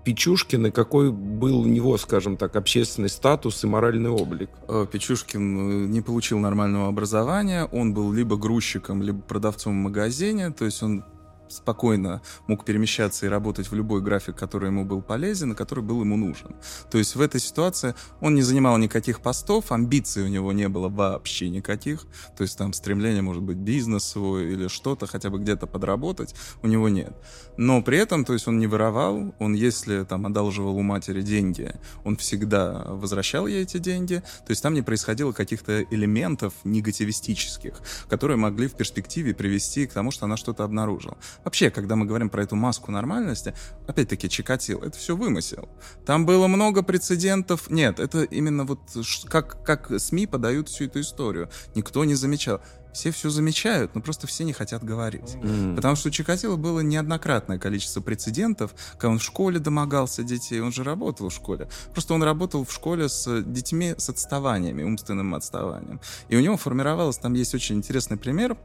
Печушкин и какой был у него, скажем так, общественный статус и моральный облик? Э, Печушкин э, не получил нормального образования, он был либо грузчиком, либо продавцом в магазине, то есть он спокойно мог перемещаться и работать в любой график, который ему был полезен и который был ему нужен. То есть в этой ситуации он не занимал никаких постов, амбиций у него не было вообще никаких. То есть там стремление, может быть, бизнес свой или что-то, хотя бы где-то подработать, у него нет. Но при этом, то есть он не воровал, он если там одалживал у матери деньги, он всегда возвращал ей эти деньги. То есть там не происходило каких-то элементов негативистических, которые могли в перспективе привести к тому, что она что-то обнаружила. Вообще, когда мы говорим про эту маску нормальности, опять-таки Чикатило, это все вымысел. Там было много прецедентов. Нет, это именно вот как, как СМИ подают всю эту историю. Никто не замечал. Все все замечают, но просто все не хотят говорить. Mm. Потому что у Чикатило было неоднократное количество прецедентов, когда он в школе домогался детей, он же работал в школе. Просто он работал в школе с детьми с отставаниями, умственным отставанием. И у него формировалось, там есть очень интересный пример,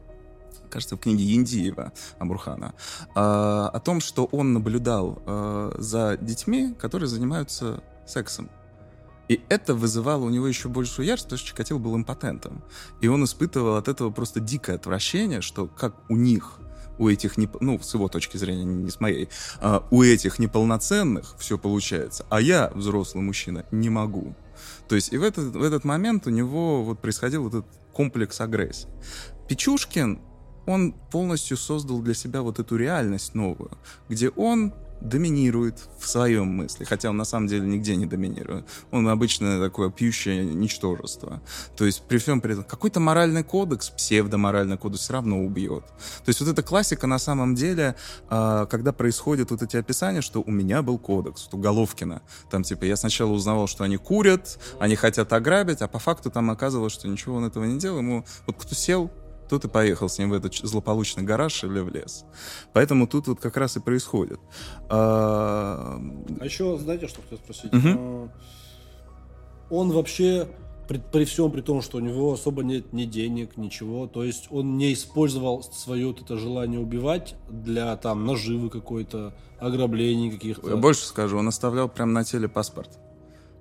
кажется, в книге Индиева Амурхана, а, о том, что он наблюдал а, за детьми, которые занимаются сексом. И это вызывало у него еще большую ярость, потому что Чикатило был импотентом. И он испытывал от этого просто дикое отвращение, что как у них у этих, не, ну, с его точки зрения, не с моей, а, у этих неполноценных все получается, а я, взрослый мужчина, не могу. То есть и в этот, в этот момент у него вот происходил вот этот комплекс агрессии. Печушкин он полностью создал для себя вот эту реальность новую, где он доминирует в своем мысли, хотя он на самом деле нигде не доминирует. Он обычно такое пьющее ничтожество. То есть при всем при этом какой-то моральный кодекс, псевдоморальный кодекс все равно убьет. То есть вот эта классика на самом деле, а, когда происходят вот эти описания, что у меня был кодекс, вот у Головкина, там типа я сначала узнавал, что они курят, они хотят ограбить, а по факту там оказывалось, что ничего он этого не делал. Ему вот кто сел, тут и поехал с ним в этот злополучный гараж или в лес. Поэтому тут вот как раз и происходит. А, а еще, знаете, что хотел спросить? Угу. Он вообще при, при всем при том, что у него особо нет ни денег, ничего, то есть он не использовал свое вот это желание убивать для там наживы какой-то, ограблений каких-то. Я больше скажу, он оставлял прям на теле паспорт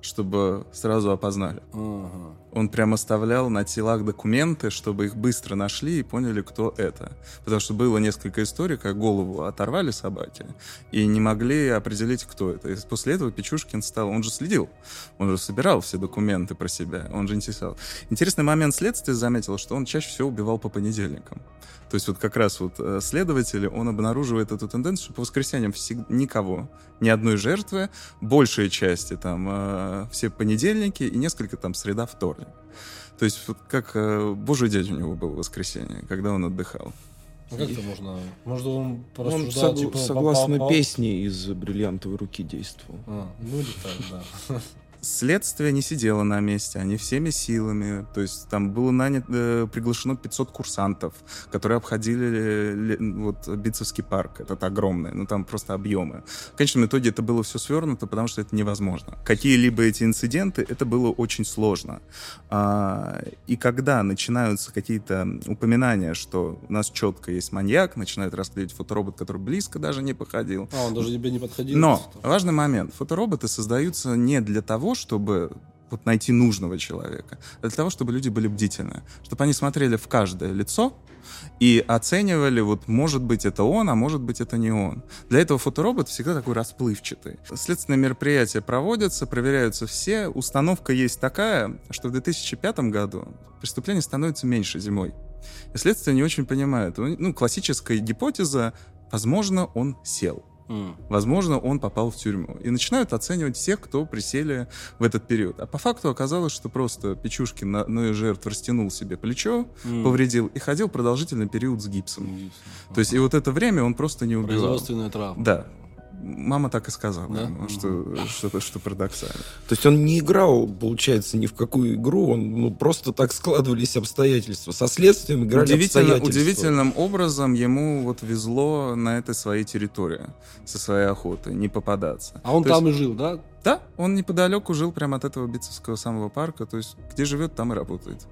чтобы сразу опознали. Ага. Он прям оставлял на телах документы, чтобы их быстро нашли и поняли, кто это. Потому что было несколько историй, как голову оторвали собаки и не могли определить, кто это. И после этого Печушкин стал... Он же следил. Он же собирал все документы про себя. Он же интересовал. Интересный момент следствия заметил, что он чаще всего убивал по понедельникам. То есть вот как раз вот э, следователи, он обнаруживает эту тенденцию, что по воскресеньям всегда никого, ни одной жертвы, большая части там э, все понедельники и несколько там среда, вторник. То есть вот как э, божий день у него был в воскресенье, когда он отдыхал. А как это можно? Может, он Он сог... типа, согласно песне из «Бриллиантовой руки» действовал. А, ну или так, да. Следствие не сидело на месте, они всеми силами, то есть там было нанято, э, приглашено 500 курсантов, которые обходили вот Битцевский парк, этот огромный, ну там просто объемы. В конечном итоге это было все свернуто, потому что это невозможно. Какие-либо эти инциденты, это было очень сложно. А, и когда начинаются какие-то упоминания, что у нас четко есть маньяк, начинает расследовать фоторобот, который близко даже не походил. А, он даже тебе не подходил? Но, важный момент, фотороботы создаются не для того, чтобы вот найти нужного человека, а для того, чтобы люди были бдительны, чтобы они смотрели в каждое лицо и оценивали, вот, может быть, это он, а может быть, это не он. Для этого фоторобот всегда такой расплывчатый. Следственные мероприятия проводятся, проверяются все. Установка есть такая, что в 2005 году преступлений становится меньше зимой. И следствие не очень понимает. Ну, классическая гипотеза, возможно, он сел. Mm. Возможно, он попал в тюрьму. И начинают оценивать всех, кто присели в этот период. А по факту оказалось, что просто Печушкин на одной жертв растянул себе плечо, mm. повредил и ходил продолжительный период с гипсом. Mm. То есть и вот это время он просто не убивал. Производственная травма. Да мама так и сказала, да? ему, что, что, что парадоксально. То есть он не играл, получается, ни в какую игру, он ну, просто так складывались обстоятельства. Со следствием играли Удивительно, обстоятельства. Удивительным образом ему вот везло на этой своей территории, со своей охотой, не попадаться. А он То там есть... и жил, да? Да, он неподалеку жил прямо от этого Битцевского самого парка, то есть где живет, там и работает,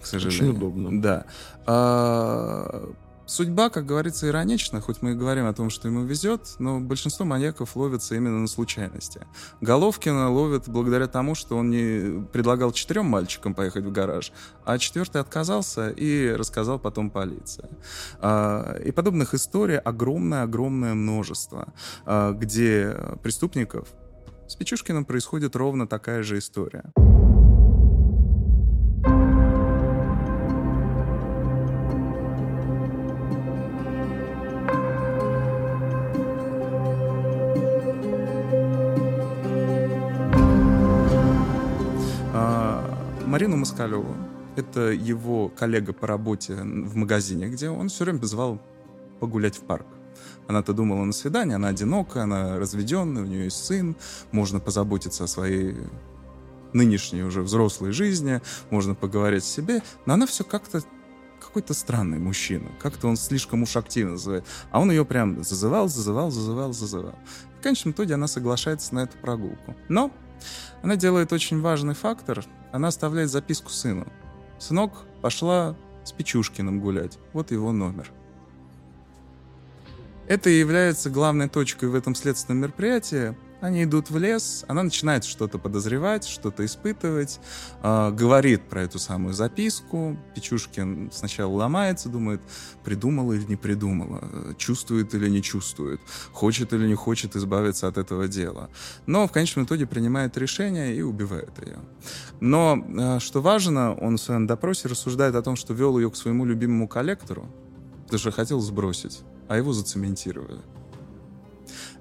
к сожалению. Очень удобно. Да. А, судьба, как говорится, иронична, хоть мы и говорим о том, что ему везет, но большинство маньяков ловятся именно на случайности. Головкина ловят благодаря тому, что он не предлагал четырем мальчикам поехать в гараж, а четвертый отказался и рассказал потом полиции. А, и подобных историй огромное-огромное множество, а, где преступников с Печушкиным происходит ровно такая же история. Марину Москалеву, это его коллега по работе в магазине, где он все время звал погулять в парк. Она-то думала на свидание, она одинокая, она разведенная, у нее есть сын, можно позаботиться о своей нынешней уже взрослой жизни, можно поговорить о себе, но она все как-то какой-то странный мужчина, как-то он слишком уж активно называет, а он ее прям зазывал, зазывал, зазывал, зазывал. В конечном итоге она соглашается на эту прогулку. Но она делает очень важный фактор, она оставляет записку сыну. «Сынок, пошла с Печушкиным гулять, вот его номер». Это и является главной точкой в этом следственном мероприятии. Они идут в лес, она начинает что-то подозревать, что-то испытывать, э, говорит про эту самую записку. Печушкин сначала ломается, думает, придумала или не придумала, чувствует или не чувствует, хочет или не хочет избавиться от этого дела. Но в конечном итоге принимает решение и убивает ее. Но, э, что важно, он в своем допросе рассуждает о том, что вел ее к своему любимому коллектору, что хотел сбросить а его зацементировали.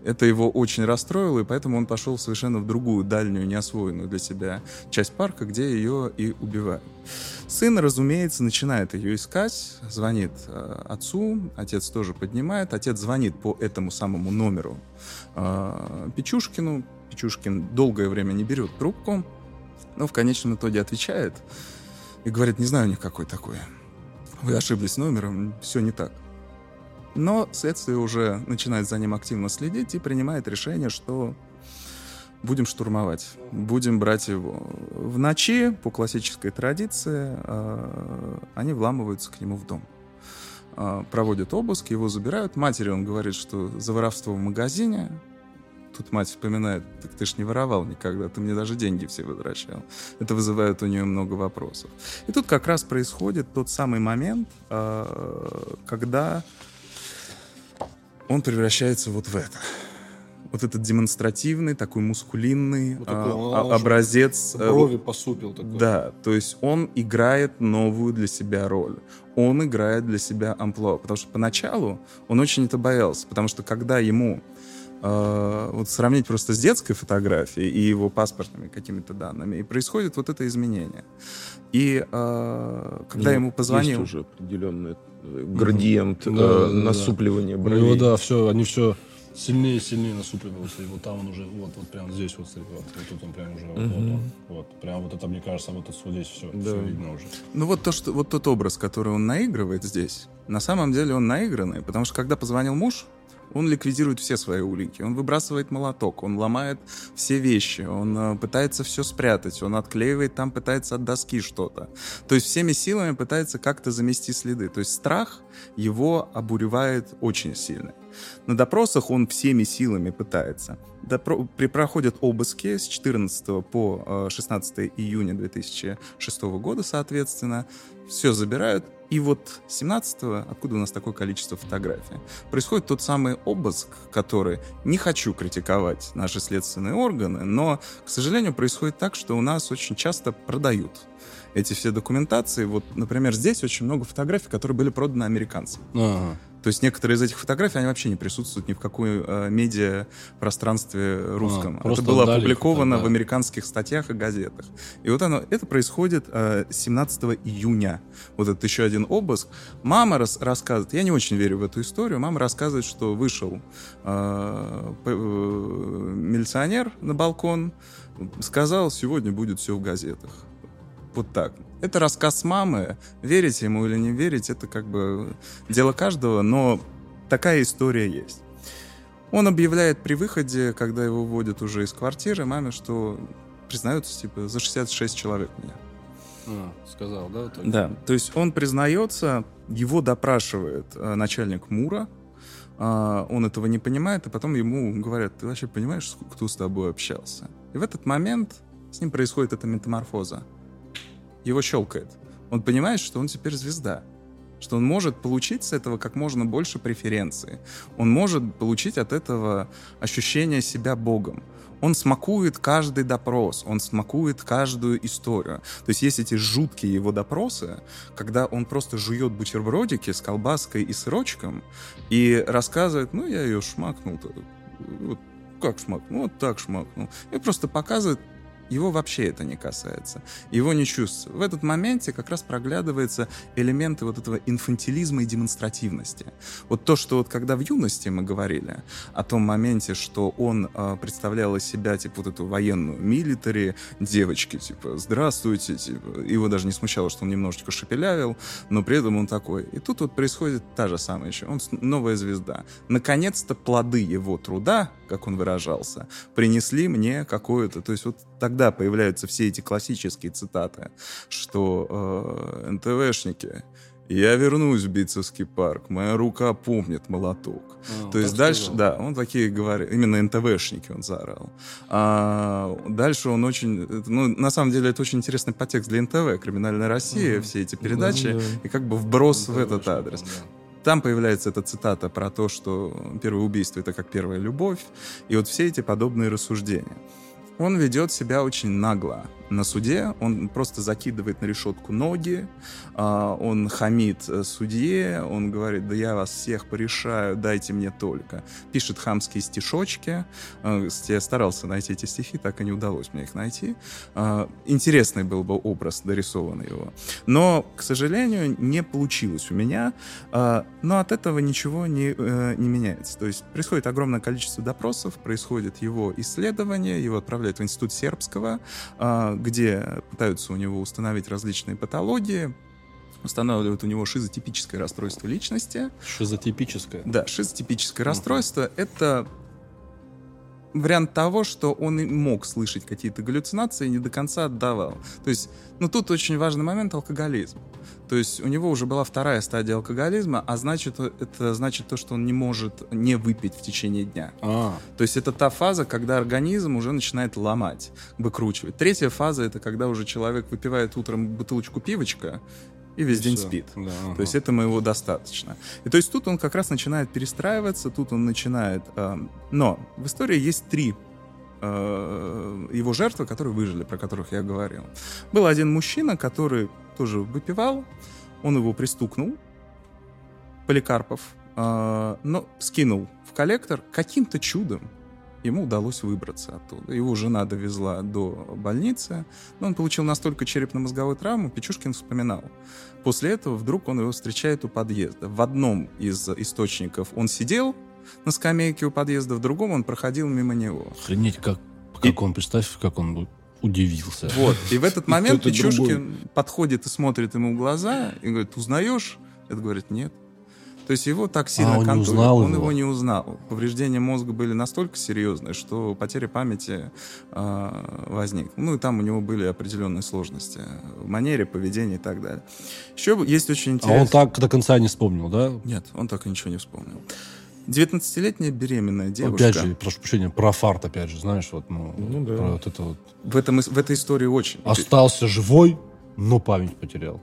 Это его очень расстроило, и поэтому он пошел совершенно в другую, дальнюю, неосвоенную для себя часть парка, где ее и убивают. Сын, разумеется, начинает ее искать, звонит э, отцу, отец тоже поднимает, отец звонит по этому самому номеру э, Печушкину. Печушкин долгое время не берет трубку, но в конечном итоге отвечает и говорит, не знаю у них какой такой. Вы ошиблись номером, все не так. Но следствие уже начинает за ним активно следить и принимает решение, что будем штурмовать, будем брать его. В ночи, по классической традиции, э, они вламываются к нему в дом. Э, проводят обыск, его забирают. Матери он говорит, что за воровство в магазине. Тут мать вспоминает, так ты ж не воровал никогда, ты мне даже деньги все возвращал. Это вызывает у нее много вопросов. И тут как раз происходит тот самый момент, э, когда он превращается вот в это. Вот этот демонстративный, такой мускулинный вот такой, а, образец. Э, брови посупил такой. Да, то есть он играет новую для себя роль. Он играет для себя амплуа. Потому что поначалу он очень это боялся. Потому что когда ему э, вот сравнить просто с детской фотографией и его паспортными какими-то данными, и происходит вот это изменение. И э, когда ну, ему позвонил... Есть уже определенное градиент да, э, насупливания да. бровей. У него, да, все, они все сильнее и сильнее насупливаются. И вот там он уже, вот, вот прям здесь вот, вот, вот тут он прям уже, угу. вот он, вот, прям вот это, мне кажется, вот, вот здесь все, да. все видно уже. Ну вот то, что, вот тот образ, который он наигрывает здесь, на самом деле он наигранный, потому что когда позвонил муж, он ликвидирует все свои улики, он выбрасывает молоток, он ломает все вещи, он э, пытается все спрятать, он отклеивает там, пытается от доски что-то. То есть всеми силами пытается как-то замести следы. То есть страх его обуревает очень сильно. На допросах он всеми силами пытается. Допро... При проходят обыски с 14 по 16 э, июня 2006 года, соответственно. Все забирают, и вот 17-го, откуда у нас такое количество фотографий, происходит тот самый обыск, который не хочу критиковать наши следственные органы, но, к сожалению, происходит так, что у нас очень часто продают эти все документации. Вот, например, здесь очень много фотографий, которые были проданы американцам. Ага. То есть некоторые из этих фотографий, они вообще не присутствуют ни в какой э, медиа пространстве русском. А, это было опубликовано их, да. в американских статьях и газетах. И вот оно, это происходит э, 17 июня. Вот это еще один обыск. Мама рас, рассказывает, я не очень верю в эту историю, мама рассказывает, что вышел э, э, милиционер на балкон, сказал, сегодня будет все в газетах. Вот так. Это рассказ мамы. Верить ему или не верить, это как бы дело каждого, но такая история есть. Он объявляет при выходе, когда его вводят уже из квартиры, маме, что признаются, типа, за 66 человек меня. А, сказал, да? Так? Да, то есть он признается, его допрашивает э, начальник МУРа, э, он этого не понимает, и потом ему говорят, ты вообще понимаешь, кто с тобой общался? И в этот момент с ним происходит эта метаморфоза. Его щелкает. Он понимает, что он теперь звезда что он может получить с этого как можно больше преференции. Он может получить от этого ощущение себя Богом. Он смакует каждый допрос, он смакует каждую историю. То есть есть эти жуткие его допросы, когда он просто жует бутербродики с колбаской и сырочком и рассказывает, ну, я ее шмакнул-то. Вот как шмакнул? Вот так шмакнул. И просто показывает его вообще это не касается. Его не чувствуется. В этот моменте как раз проглядываются элементы вот этого инфантилизма и демонстративности. Вот то, что вот когда в юности мы говорили о том моменте, что он э, представлял из себя, типа, вот эту военную милитари, девочки, типа, здравствуйте, типа, его даже не смущало, что он немножечко шепелявил, но при этом он такой. И тут вот происходит та же самая еще. Он новая звезда. Наконец-то плоды его труда, как он выражался, принесли мне какое-то, то есть вот тогда появляются все эти классические цитаты, что э, НТВшники, я вернусь в Битцевский парк, моя рука помнит молоток. А, То есть дальше, сказал. да, он такие говорит, именно НТВшники он заорал. А дальше он очень, ну, на самом деле это очень интересный подтекст для НТВ, Криминальная Россия, mm все эти передачи, да, да. и как бы вброс в этот адрес. Да. Там появляется эта цитата про то, что первое убийство — это как первая любовь, и вот все эти подобные рассуждения. Он ведет себя очень нагло на суде, он просто закидывает на решетку ноги, а, он хамит э, судье, он говорит, да я вас всех порешаю, дайте мне только. Пишет хамские стишочки. Э, я старался найти эти стихи, так и не удалось мне их найти. А, интересный был бы образ дорисованный его. Но, к сожалению, не получилось у меня. Но от этого ничего не, э, не меняется. То есть происходит огромное количество допросов, происходит его исследование, его отправляют в Институт Сербского, где пытаются у него установить различные патологии, устанавливают у него шизотипическое расстройство личности. Шизотипическое? Да, шизотипическое uh-huh. расстройство — это вариант того, что он и мог слышать какие-то галлюцинации и не до конца отдавал. То есть, ну тут очень важный момент — алкоголизм. То есть у него уже была вторая стадия алкоголизма, а значит, это значит то, что он не может не выпить в течение дня. А. То есть это та фаза, когда организм уже начинает ломать, выкручивать. Третья фаза — это когда уже человек выпивает утром бутылочку пивочка, и весь и день все. спит. Да, ага. То есть этому его достаточно. И то есть тут он как раз начинает перестраиваться, тут он начинает... Э, но в истории есть три э, его жертвы, которые выжили, про которых я говорил. Был один мужчина, который тоже выпивал, он его пристукнул, Поликарпов, э, но скинул в коллектор каким-то чудом ему удалось выбраться оттуда. Его жена довезла до больницы, но он получил настолько черепно-мозговую травму, Печушкин вспоминал. После этого вдруг он его встречает у подъезда. В одном из источников он сидел на скамейке у подъезда, в другом он проходил мимо него. Охренеть, как, как и... он, представь, как он удивился. Вот, и в этот момент Печушкин подходит и смотрит ему в глаза и говорит, узнаешь? Это говорит, нет. То есть его так сильно а, он. Не узнал он его? его не узнал. Повреждения мозга были настолько серьезные, что потеря памяти э, возник. Ну и там у него были определенные сложности в манере, поведении и так далее. Еще есть очень интересно. А он так до конца не вспомнил, да? Нет, он так и ничего не вспомнил. 19-летняя беременная девушка. Опять же, прошу прощения, про фарт, опять же, знаешь, вот, ну, ну да. про вот это вот. В, этом, в этой истории очень. Остался живой, но память потерял.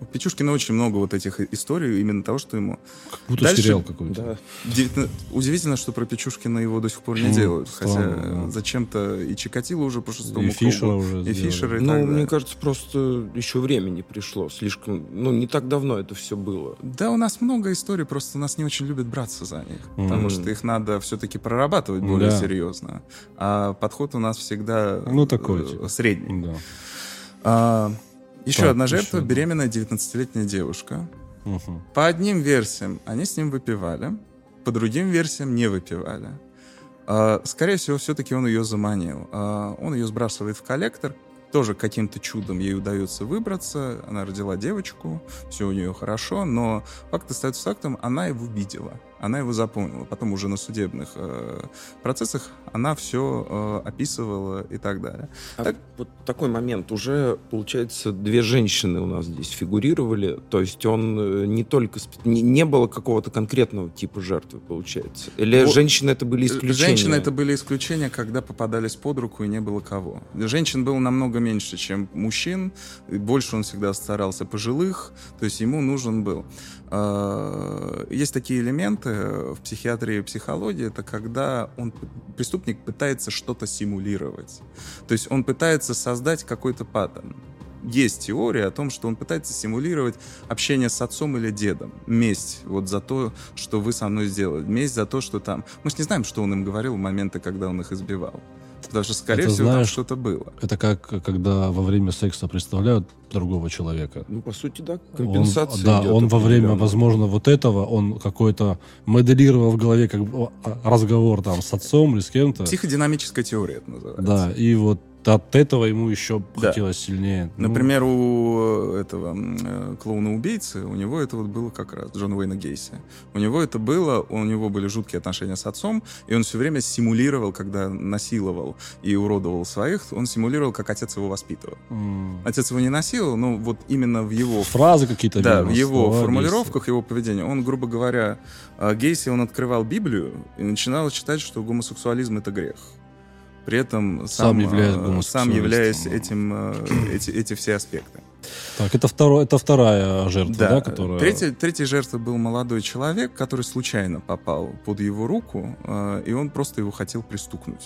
У Печушкина очень много вот этих историй именно того, что ему... Как будто Дальше, сериал какой-то. Да. Удивительно, что про Печушкина его до сих пор не делают. Странно, хотя да. зачем-то и Чикатило уже по шестому и Фишера уже И Фишера, и Ну, мне кажется, просто еще времени пришло. Слишком... Ну, не так давно это все было. Да, у нас много историй, просто нас не очень любят браться за них. Mm-hmm. Потому что их надо все-таки прорабатывать более да. серьезно. А подход у нас всегда ну, такой, э, типа. средний. Да. А, еще так, одна жертва, еще беременная 19-летняя девушка. Угу. По одним версиям они с ним выпивали, по другим версиям не выпивали. А, скорее всего, все-таки он ее заманил. А, он ее сбрасывает в коллектор, тоже каким-то чудом ей удается выбраться. Она родила девочку, все у нее хорошо, но факт остается фактом, она его видела. Она его запомнила. Потом уже на судебных э, процессах она все э, описывала и так далее. А так... вот такой момент. Уже, получается, две женщины у нас здесь фигурировали. То есть он э, не только... Не, не было какого-то конкретного типа жертвы, получается. Или вот, женщины это были исключения? Женщины это были исключения, когда попадались под руку и не было кого. Женщин было намного меньше, чем мужчин. Больше он всегда старался пожилых. То есть ему нужен был. Э, есть такие элементы в психиатрии и психологии, это когда он, преступник пытается что-то симулировать. То есть он пытается создать какой-то паттерн. Есть теория о том, что он пытается симулировать общение с отцом или дедом. Месть вот за то, что вы со мной сделали. Месть за то, что там... Мы же не знаем, что он им говорил в моменты, когда он их избивал. Что, скорее это, всего, знаешь, там что-то было. Это как, когда во время секса представляют другого человека. Ну, по сути, да, компенсация он, Да, он во время, возможно, вот этого, он какой-то моделировал в голове как разговор там с отцом или с кем-то. Психодинамическая теория это называется. Да, и вот от этого ему еще да. хотелось сильнее. Ну. Например, ну... у этого э, клоуна-убийцы, у него это вот было как раз, Джон Уэйна Гейси. У него это было, у него были жуткие отношения с отцом, и он все время симулировал, когда насиловал и уродовал своих, он симулировал, как отец его воспитывал. Mm. Отец его не насиловал, но вот именно в его... Фразы какие-то. Да, в его формулировках, Гейси. его поведения. Он, грубо говоря, э, Гейси, он открывал Библию и начинал читать, что гомосексуализм — это грех при этом сам, сам, сам являясь этим, э, эти, эти все аспекты. Так, это, второ, это вторая жертва, да, да которая... Третья, третья жертва был молодой человек, который случайно попал под его руку, э, и он просто его хотел пристукнуть.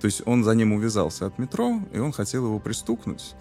То есть он за ним увязался от метро, и он хотел его пристукнуть.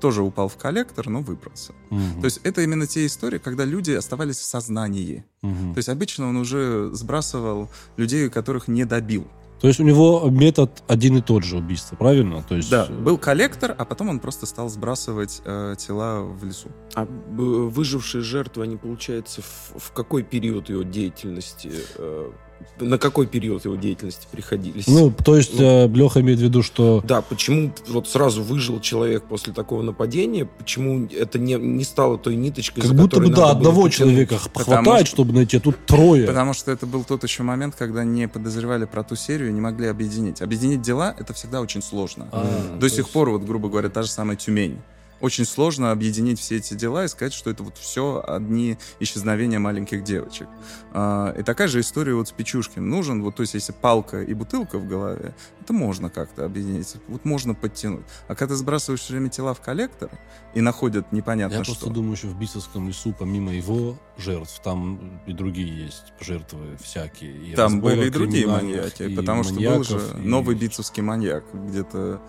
Тоже упал в коллектор, но выбрался. Угу. То есть это именно те истории, когда люди оставались в сознании. Угу. То есть обычно он уже сбрасывал людей, которых не добил. То есть у него метод один и тот же убийства, правильно? То есть... Да, э, был коллектор, а потом он просто стал сбрасывать э, тела в лесу. А выжившие жертвы, они, получается, в, в какой период его деятельности э, на какой период его деятельности приходились? Ну, то есть ну, э, Леха имеет в виду, что... Да, почему вот сразу выжил человек после такого нападения, почему это не, не стало той ниточкой, Как будто бы, да, одного человека хватает, что... чтобы найти, а тут трое. Потому что это был тот еще момент, когда не подозревали про ту серию и не могли объединить. Объединить дела — это всегда очень сложно. А, До сих есть... пор, вот, грубо говоря, та же самая Тюмень очень сложно объединить все эти дела и сказать, что это вот все одни исчезновения маленьких девочек. А, и такая же история вот с Печушкин. Нужен, вот, то есть, если палка и бутылка в голове, это можно как-то объединить, вот можно подтянуть. А когда ты сбрасываешь все время тела в коллектор и находят непонятно Я что. Я просто думаю, что в Бисовском лесу, помимо его жертв, там и другие есть жертвы всякие. И там были и другие маньяки, потому что был же новый битцевский маньяк, где-то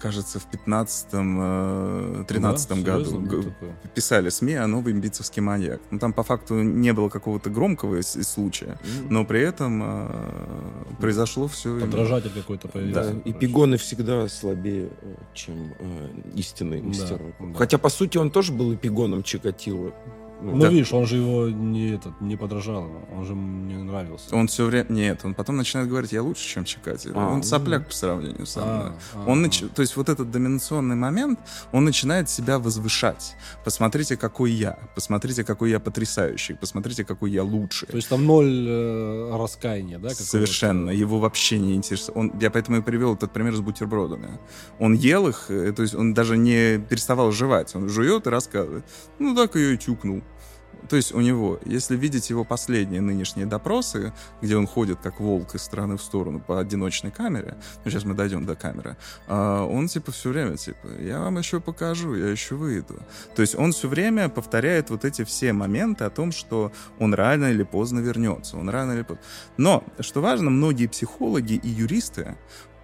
кажется, в 15-13 да, году писали СМИ о новом битцевский маньяк. Ну, там по факту не было какого-то громкого случая, mm-hmm. но при этом э, произошло все... Подражатель именно... какой-то появился. Да, и пигоны всегда слабее, э, чем э, истинные мастера. Да, Хотя, по сути, он тоже был эпигоном Чикатило. Ну, ну видишь, он же его не, этот, не подражал, он же мне нравился. Он все время... Нет, он потом начинает говорить, я лучше, чем Чикати. А, он ну... сопляк по сравнению со мной. А, а, он нач... То есть вот этот доминационный момент, он начинает себя возвышать. Посмотрите, какой я. Посмотрите, какой я потрясающий. Посмотрите, какой я лучший. То есть там ноль э, раскаяния, да? Совершенно. Его вообще не интересует. Он... Я поэтому и привел этот пример с бутербродами. Он ел их, э, то есть он даже не переставал жевать. Он жует и рассказывает. Ну так ее и тюкнул. То есть у него, если видеть его последние нынешние допросы, где он ходит как волк из стороны в сторону по одиночной камере, ну, сейчас мы дойдем до камеры, а, он типа все время типа, я вам еще покажу, я еще выйду. То есть он все время повторяет вот эти все моменты о том, что он рано или поздно вернется, он рано или поздно. Но, что важно, многие психологи и юристы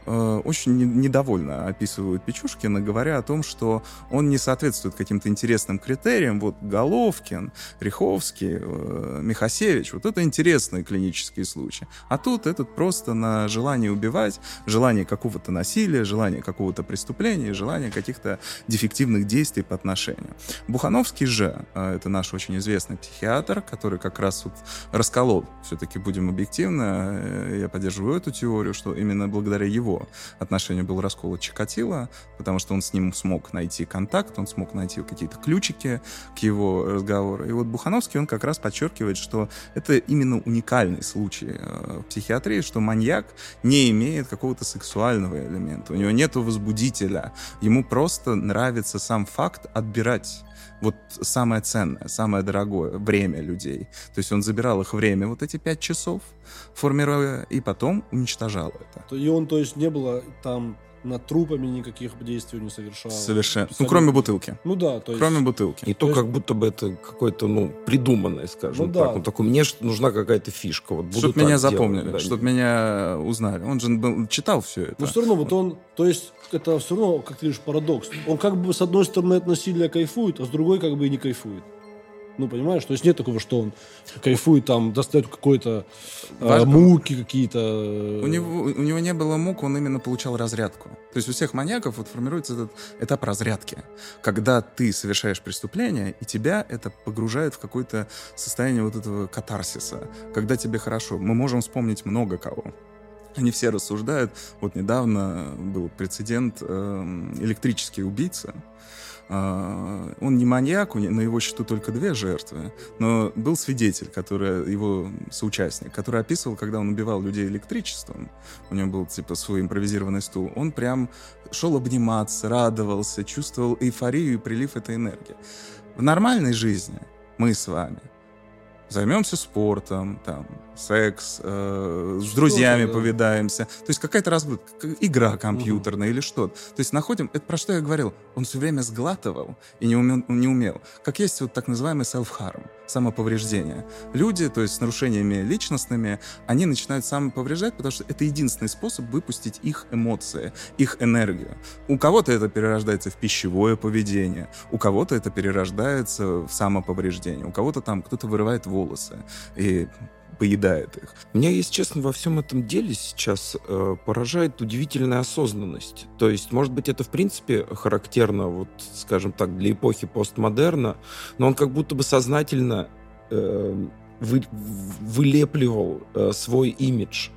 Э, очень недовольно описывают Печушкина, говоря о том, что он не соответствует каким-то интересным критериям. Вот Головкин, Риховский, э, Михасевич, вот это интересные клинические случаи. А тут этот просто на желание убивать, желание какого-то насилия, желание какого-то преступления, желание каких-то дефективных действий по отношению. Бухановский же, э, это наш очень известный психиатр, который как раз вот расколол, все-таки будем объективно, я поддерживаю эту теорию, что именно благодаря его отношению был раскол Чикатило, потому что он с ним смог найти контакт, он смог найти какие-то ключики к его разговору. И вот Бухановский, он как раз подчеркивает, что это именно уникальный случай э, в психиатрии, что маньяк не имеет какого-то сексуального элемента, у него нет возбудителя, ему просто нравится сам факт отбирать вот самое ценное, самое дорогое время людей. То есть он забирал их время, вот эти пять часов, формируя, и потом уничтожал это. И он, то есть, не было там над трупами никаких действий не совершал. Совершенно. Ну, кроме бутылки. Ну да, то есть... Кроме бутылки. И то, есть... как будто бы это какое-то, ну, придуманное, скажем ну, так. Да. Он такой, мне нужна какая-то фишка. Вот Чтобы меня запомнили, да. чтобы меня узнали. Он же был, читал все это. Но все равно, вот он, то есть, это все равно, как ты говоришь, парадокс. Он как бы с одной стороны от насилия кайфует, а с другой как бы и не кайфует. Ну, понимаешь? То есть нет такого, что он кайфует, там, достает какой-то э, муки какие-то. У него, у него не было мук, он именно получал разрядку. То есть у всех маньяков вот формируется этот этап разрядки. Когда ты совершаешь преступление, и тебя это погружает в какое-то состояние вот этого катарсиса. Когда тебе хорошо. Мы можем вспомнить много кого. Они все рассуждают. Вот недавно был прецедент э, электрический убийца. А, он не маньяк, на его счету только две жертвы, но был свидетель, который, его соучастник, который описывал, когда он убивал людей электричеством, у него был типа свой импровизированный стул, он прям шел обниматься, радовался, чувствовал эйфорию и прилив этой энергии. В нормальной жизни мы с вами – займемся спортом, там, секс, э, с друзьями да. повидаемся. То есть какая-то разбудка, игра компьютерная угу. или что-то. То есть находим, это про что я говорил, он все время сглатывал и не умел, не умел. Как есть вот так называемый self-harm, самоповреждение. Люди, то есть с нарушениями личностными, они начинают самоповреждать, потому что это единственный способ выпустить их эмоции, их энергию. У кого-то это перерождается в пищевое поведение, у кого-то это перерождается в самоповреждение, у кого-то там кто-то вырывает волосы и поедает их. Меня, если честно, во всем этом деле сейчас э, поражает удивительная осознанность. То есть, может быть, это в принципе характерно, вот, скажем так, для эпохи постмодерна, но он как будто бы сознательно э, вы, вылепливал э, свой имидж.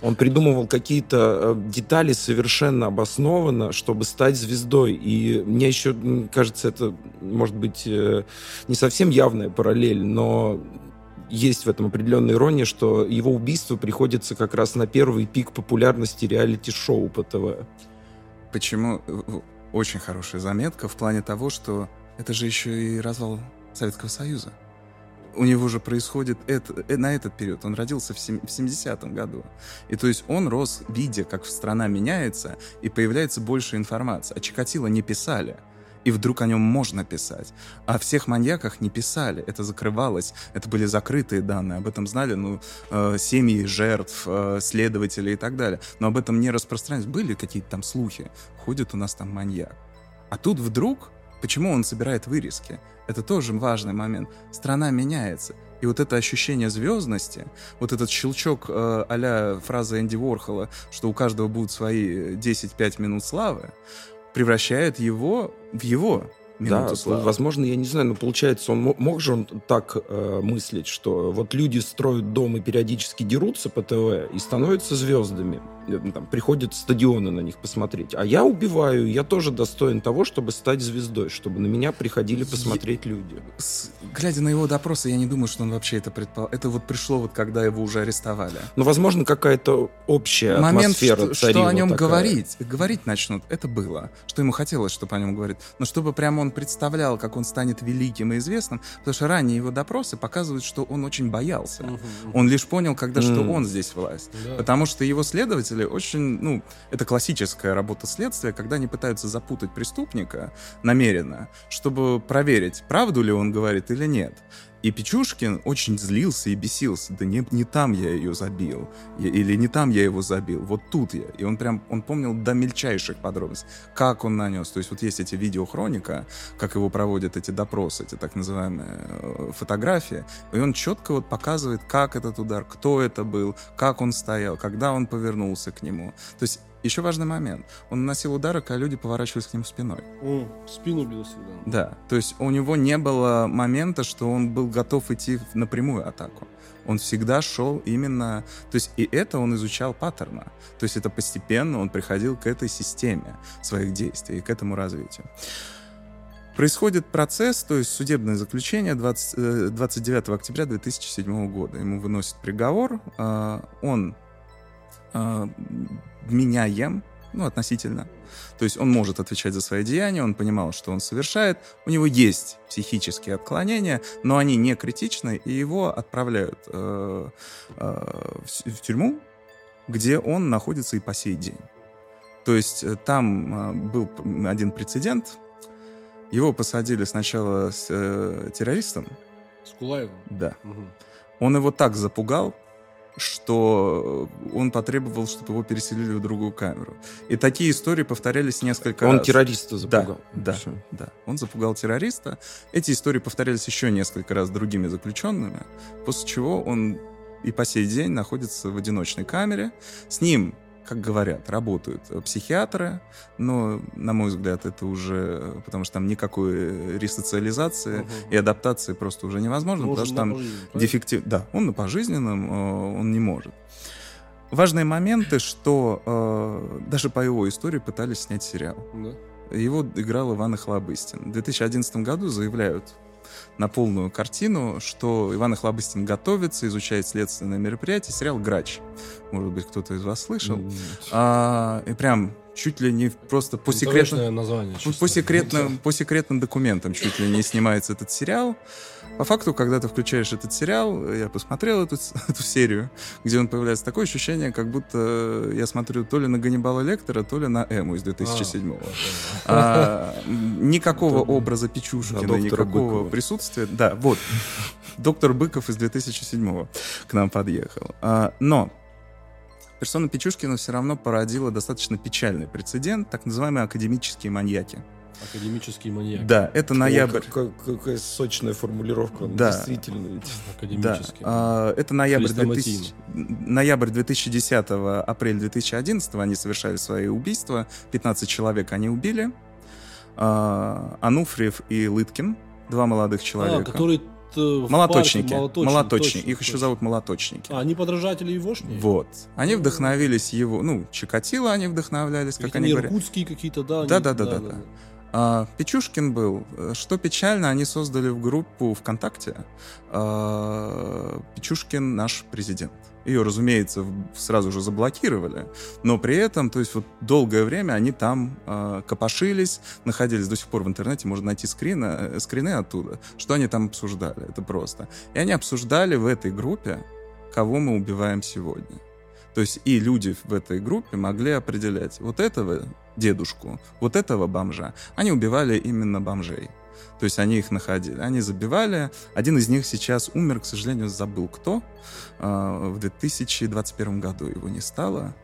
Он придумывал какие-то э, детали совершенно обоснованно, чтобы стать звездой. И мне еще кажется, это может быть э, не совсем явная параллель, но есть в этом определенная ирония, что его убийство приходится как раз на первый пик популярности реалити-шоу по ТВ. Почему? Очень хорошая заметка в плане того, что это же еще и развал Советского Союза. У него же происходит это, э, на этот период. Он родился в 70-м году. И то есть он рос, видя, как страна меняется, и появляется больше информации. А Чикатило не писали и вдруг о нем можно писать. О всех маньяках не писали, это закрывалось, это были закрытые данные, об этом знали ну, э, семьи жертв, э, следователи и так далее. Но об этом не распространялось. Были какие-то там слухи, ходит у нас там маньяк. А тут вдруг, почему он собирает вырезки? Это тоже важный момент. Страна меняется. И вот это ощущение звездности, вот этот щелчок э, а фразы Энди Уорхола, что у каждого будут свои 10-5 минут славы, превращает его в его да, славы. возможно, я не знаю, но получается, он мог же он так э, мыслить, что вот люди строят дом и периодически дерутся по ТВ и становятся звездами. Э, там, приходят стадионы на них посмотреть. А я убиваю, я тоже достоин того, чтобы стать звездой, чтобы на меня приходили посмотреть я... люди. С... Глядя на его допросы, я не думаю, что он вообще это предполагал. Это вот пришло вот когда его уже арестовали. Ну, возможно, какая-то общая Момент, атмосфера что, что о нем такая. говорить, говорить начнут, это было. Что ему хотелось, чтобы о нем говорить. Но чтобы прямо он представлял, как он станет великим и известным, потому что ранее его допросы показывают, что он очень боялся. Угу. Он лишь понял, когда, что он здесь власть. Да. Потому что его следователи очень, ну, это классическая работа следствия, когда они пытаются запутать преступника намеренно, чтобы проверить, правду ли он говорит или нет. И Печушкин очень злился и бесился. Да не, не там я ее забил. Я, или не там я его забил. Вот тут я. И он прям, он помнил до мельчайших подробностей, как он нанес. То есть вот есть эти видеохроника, как его проводят эти допросы, эти так называемые э, фотографии. И он четко вот показывает, как этот удар, кто это был, как он стоял, когда он повернулся к нему. То есть Еще важный момент. Он наносил удары, когда люди поворачивались к нему спиной. О, спину бил всегда. Да, то есть у него не было момента, что он был готов идти в напрямую атаку. Он всегда шел именно... То есть и это он изучал паттерна. То есть это постепенно он приходил к этой системе своих действий, к этому развитию. Происходит процесс, то есть судебное заключение 20, 29 э, октября 2007 года. Ему выносит приговор. А, он а, вменяем, ну, относительно. То есть он может отвечать за свои деяния, он понимал, что он совершает. У него есть психические отклонения, но они не критичны, и его отправляют э, э, в, в тюрьму, где он находится и по сей день. То есть э, там э, был один прецедент, его посадили сначала с э, террористом. С Кулаевым? Да. Угу. Он его так запугал, что он потребовал, чтобы его переселили в другую камеру. И такие истории повторялись несколько он раз. Он террориста запугал. Да, да, да. Он запугал террориста. Эти истории повторялись еще несколько раз другими заключенными, после чего он и по сей день находится в одиночной камере. С ним как говорят, работают психиатры, но, на мой взгляд, это уже, потому что там никакой ресоциализации угу. и адаптации просто уже невозможно, потому что там дефектив... Да, он на пожизненном, э, он не может. Важные моменты, что э, даже по его истории пытались снять сериал. Да. Его играл Иван Охлобыстин. В 2011 году заявляют на полную картину, что Иван Охлобыстин готовится, изучает следственное мероприятие, сериал «Грач». Может быть, кто-то из вас слышал. А, и прям чуть ли не просто по секретным... название. По секретным, по секретным документам чуть ли не снимается этот сериал. По факту, когда ты включаешь этот сериал, я посмотрел эту, эту серию, где он появляется, такое ощущение, как будто я смотрю то ли на Ганнибала Лектора, то ли на Эму из 2007-го. А, а, никакого образа Печушкина, никакого присутствия. Да, вот. Доктор Быков из 2007-го к нам подъехал. А, но персона Печушкина все равно породила достаточно печальный прецедент, так называемые академические маньяки. Академический маньяк. Да, это ноябрь. О, как, какая сочная формулировка. Да. Действительно. Ведь. Академический. Да. А, это ноябрь, 2000, ноябрь 2010 апрель 2011 они совершали свои убийства. 15 человек они убили. А, Ануфриев и Лыткин, два молодых человека. А, которые молоточники. молоточники. молоточники. Их точно. еще зовут молоточники. А, они подражатели Егошни? Вот. Они вдохновились его, ну, Чикатило они вдохновлялись, как они говорят. Иркутские какие-то, да? Да, да, да, да, да. А, Печушкин был. Что печально, они создали в группу ВКонтакте а, Печушкин наш президент. Ее, разумеется, сразу же заблокировали, но при этом, то есть вот долгое время они там э, копошились, находились до сих пор в интернете, можно найти скрины, э, скрины оттуда, что они там обсуждали, это просто. И они обсуждали в этой группе, кого мы убиваем сегодня. То есть и люди в этой группе могли определять вот этого дедушку, вот этого бомжа. Они убивали именно бомжей. То есть они их находили, они забивали. Один из них сейчас умер, к сожалению, забыл кто. А, в 2021 году его не стало.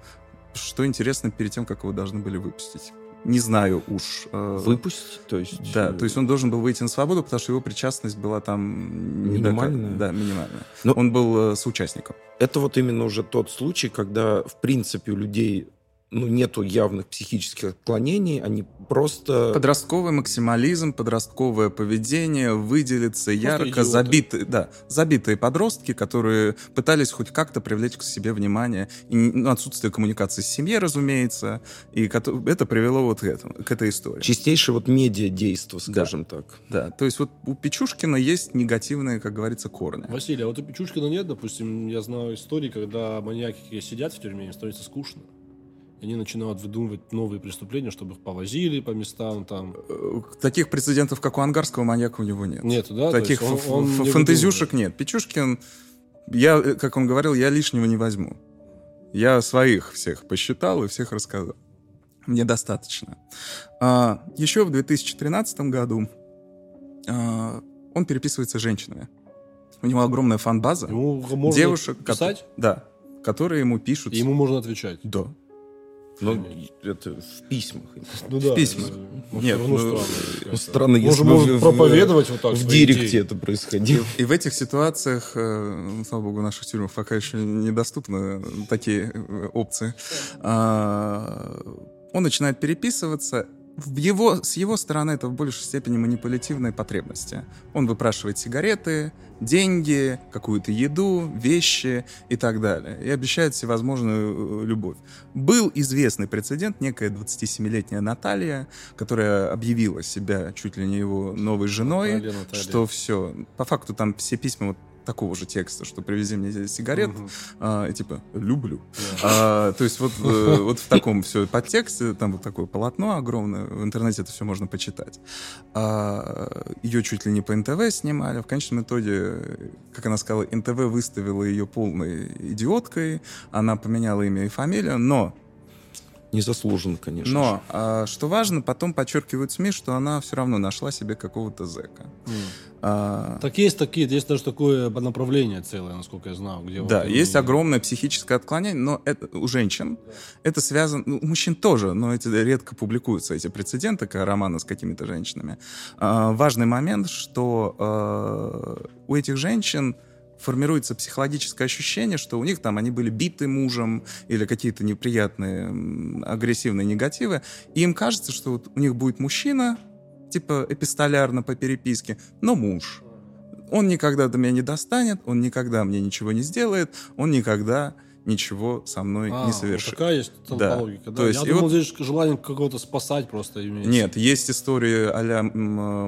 Что интересно, перед тем, как его должны были выпустить не знаю уж. Э, Выпустить? То есть... Да, то есть он должен был выйти на свободу, потому что его причастность была там... Минимальная? Недок... Да, минимальная. Но... Он был э, соучастником. Это вот именно уже тот случай, когда, в принципе, у людей ну, нету явных психических отклонений, они просто... Подростковый максимализм, подростковое поведение, выделиться просто ярко, идиоты. забитые, да, забитые подростки, которые пытались хоть как-то привлечь к себе внимание, и ну, отсутствие коммуникации с семьей, разумеется, и это привело вот к, этому, к этой истории. Чистейшее вот медиа-действо, скажем да. так. Да, то есть вот у Печушкина есть негативные, как говорится, корни. Василий, а вот у Печушкина нет, допустим, я знаю истории, когда маньяки сидят в тюрьме, им становится скучно они начинают выдумывать новые преступления, чтобы их повозили по местам там. Э, таких прецедентов, как у ангарского маньяка, у него нет. Нет, да? Таких он, он фантазюшек нет. Печушкин, я, э, как он говорил, я лишнего не возьму. Я своих всех посчитал и всех рассказал. Мне достаточно. А, еще в 2013 году а, он переписывается с женщинами. У него огромная фан-база. Ему можно девушек, писать? да, которые ему пишут. И ему можно отвечать? Да. Ну, это в письмах. Ну да. В письмах. Ну, Нет, всё равно ну, странно. Ну, странно, если может в- проповедовать вот так в директе идеи. это происходило. И в этих ситуациях, э, ну, слава богу, в наших тюрьмах пока еще недоступны такие э, опции. А, Он начинает переписываться. В его, с его стороны это в большей степени манипулятивные потребности. Он выпрашивает сигареты, деньги, какую-то еду, вещи и так далее. И обещает всевозможную э, любовь. Был известный прецедент, некая 27-летняя Наталья, которая объявила себя чуть ли не его новой женой, Наталья, Наталья. что все. По факту там все письма вот такого же текста, что привези мне сигарет, Мгм. а, и типа люблю. Да. А, то есть вот, э, вот в таком все подтексте, там вот такое полотно огромное, в интернете это все можно почитать. ее чуть ли не по НТВ снимали. В конечном итоге, как она сказала, НТВ выставила ее полной идиоткой, она поменяла имя и фамилию, но Незаслуженно, конечно. но, а, что важно, потом подчеркивают СМИ, что она все равно нашла себе какого-то зэка. М. А, Так есть такие, есть даже такое направление целое, насколько я знаю. Где Да, вот есть огромное психическое отклонение, но это у женщин. Это связано, ну, у мужчин тоже, но эти редко публикуются, эти прецеденты, как романы с какими-то женщинами. А, важный момент, что а, у этих женщин формируется психологическое ощущение, что у них там они были биты мужем или какие-то неприятные агрессивные негативы, и им кажется, что вот у них будет мужчина, типа эпистолярно по переписке, но муж. Он никогда до меня не достанет, он никогда мне ничего не сделает, он никогда ничего со мной А, не вот совершит. такая есть Да. логика. Да. То есть, я думал, вот- здесь желание какого-то спасать просто имеется. Нет, есть история а-ля м,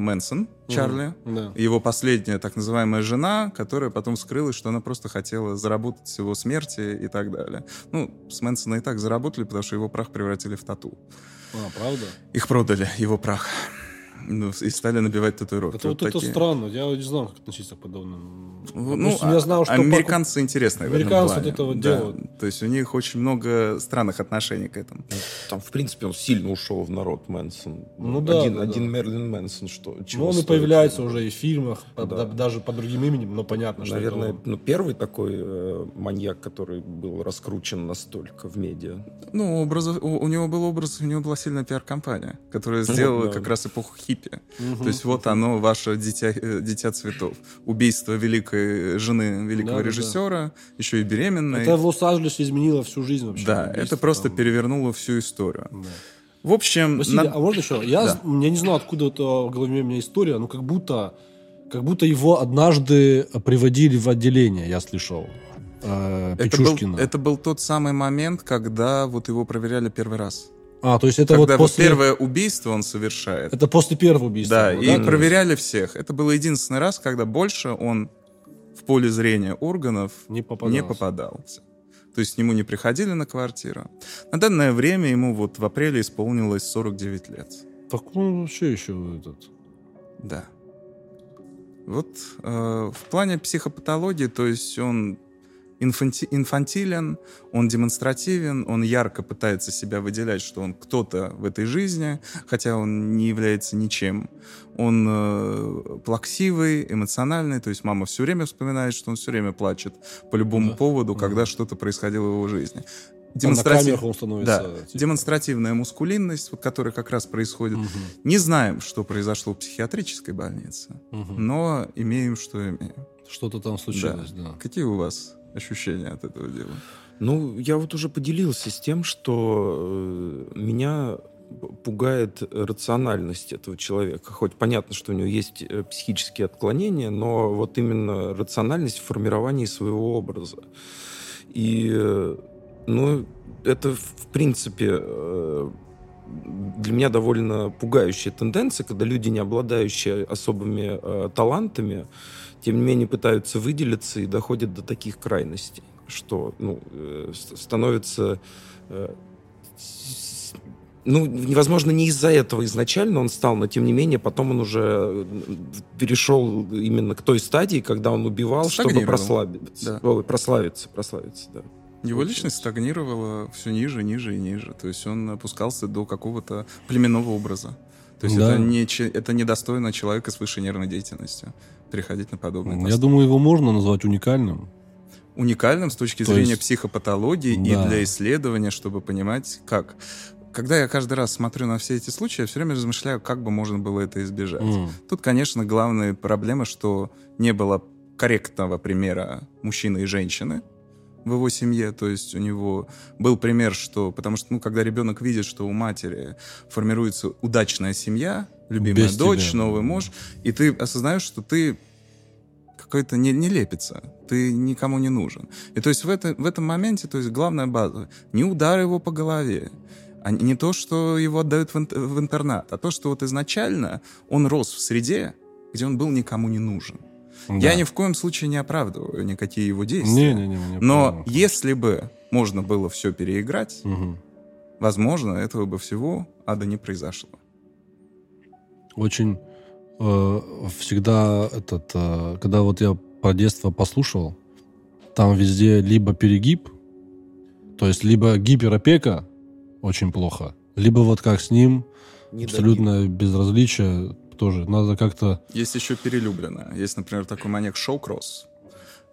Мэнсон, Чарли. Да. Его последняя так называемая жена, которая потом вскрылась, что она просто хотела заработать с его смерти и так далее. Ну, с Мэнсона и так заработали, потому что его прах превратили в тату. А, правда? Их продали, его прах. Ну, и стали набивать татуировки. Это вот, это такие. странно. Я не знаю, как относиться к подобным. Ну, Допустим, я знал, что американцы интересные в этом Американцы плане. вот это вот Да. делают. То есть у них очень много странных отношений к этому. Там, в принципе, он сильно ушел в народ Мэнсон. Ну да, один, да, один да. Мерлин Мэнсон, что Ну, чего он и стоит. появляется уже и в фильмах, Да. да- даже под другим именем, но понятно, что Наверное, это он. ну, первый такой э, маньяк, который был раскручен настолько в медиа. Ну, образов- у, у него был образ, у него была сильная пиар-компания, которая сделала да. как раз эпоху хиппи. Мгм. То есть вот оно, ваше дитя, э, дитя цветов. Убийство великой жены великого Да-да-да. режиссера, еще и беременной. Это в Лос-Анджелесе изменило всю жизнь вообще. Да, это просто там. перевернуло всю историю. Да. В общем, Василий, на- а можно еще? Я, Да. я не знаю, откуда это в голове у меня история, но как будто, как будто его однажды приводили в отделение, я слышал. э, это, был, это был тот самый момент, когда вот его проверяли первый раз. А, то есть это когда вот вот после... первое убийство он совершает. Это после первого убийства. Да, было, и есть? проверяли всех. Это был единственный раз, когда больше он в поле зрения органов Не не попадался. попадался. То есть к нему не приходили на квартиру. На данное время ему вот в апреле исполнилось 49 лет. Так он вообще еще этот... Да. Вот э, в плане психопатологии, то есть он инфанти- инфантилен, он демонстративен, он ярко пытается себя выделять, что он кто-то в этой жизни, хотя он не является ничем. Он э, плаксивый, эмоциональный, то есть мама все время вспоминает, что он все время плачет по любому Да. поводу, Мгм. когда что-то происходило в его жизни. Демонстратив- он становится... Да, типа, демонстративная мускулинность, вот, которая как раз происходит. мгм, Не знаем, что произошло в психиатрической больнице, мгм. но имеем, что имеем. Что-то там случилось, да. Какие у вас ощущения от этого дела? Ну, я вот уже поделился с тем, что э, меня пугает рациональность этого человека. Хоть понятно, что у него есть э, психические отклонения, но вот именно рациональность в формировании своего образа. И, э, ну, это, в принципе, для меня довольно пугающая тенденция, когда люди, не обладающие особыми э, талантами, тем не менее пытаются выделиться и доходят до таких крайностей, что ну, э, становится... э, ну, невозможно не из-за этого изначально он стал, но тем не менее потом он уже э, перешел именно к той стадии, когда он убивал, чтобы прославиться. Да. Прославиться, прославиться, да. Его Очень. личность стагнировала все ниже, ниже и ниже. То есть он опускался до какого-то племенного образа. То есть Да. это, не, это недостойно человека с высшей нервной деятельностью приходить на подобные Я поступки. думаю, его можно назвать уникальным. уникальным с точки То зрения есть- психопатологии Да. и для исследования, чтобы понимать, как. Когда я каждый раз смотрю на все эти случаи, я все время размышляю, как бы можно было это избежать. М. Тут, конечно, главная проблема, что не было корректного примера мужчины и женщины в его семье. То есть у него был пример, что... Потому что, ну, когда ребенок видит, что у матери формируется удачная семья, любимая Без дочь, тебя. новый муж, и ты осознаешь, что ты какой-то не, не лепится, ты никому не нужен. И то есть в, это, в этом моменте, то есть главная база, не удар его по голове, а не то, что его отдают в, в интернат, а то, что вот изначально он рос в среде, где он был никому не нужен. Я Да. ни в коем случае не оправдываю никакие его действия. Не-не-не, мне Но понял. если бы можно было все переиграть, Мгм. возможно, этого бы всего ада не произошло. очень э, всегда этот, э, когда вот я про детство послушал, там везде либо перегиб, то есть либо гиперопека очень плохо, либо вот как с ним Не абсолютное безразличие тоже. Надо как-то Есть еще перелюбленная. Есть, например, такой маньяк Шоукросс.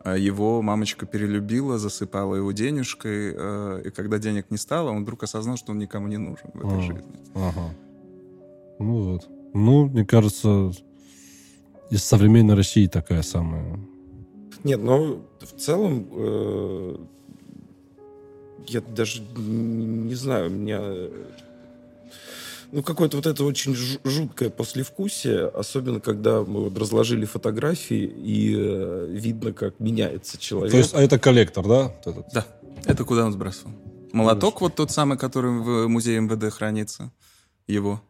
А Его мамочка перелюбила, засыпала его денежкой, э, и когда денег не стало, он вдруг осознал, что он никому не нужен в этой А. жизни. Ага. Ну вот. Ну, мне кажется, из современной России такая самая. Нет, но в целом э, я даже не знаю, у меня ну какое-то вот это очень жу- жуткое послевкусие, особенно когда мы вот разложили фотографии и э, видно, как меняется человек. То есть, а это коллектор, да? Вот этот? Да. Это куда он сбрасывал? Молоток вот тот самый, который в музее МВД хранится. Его.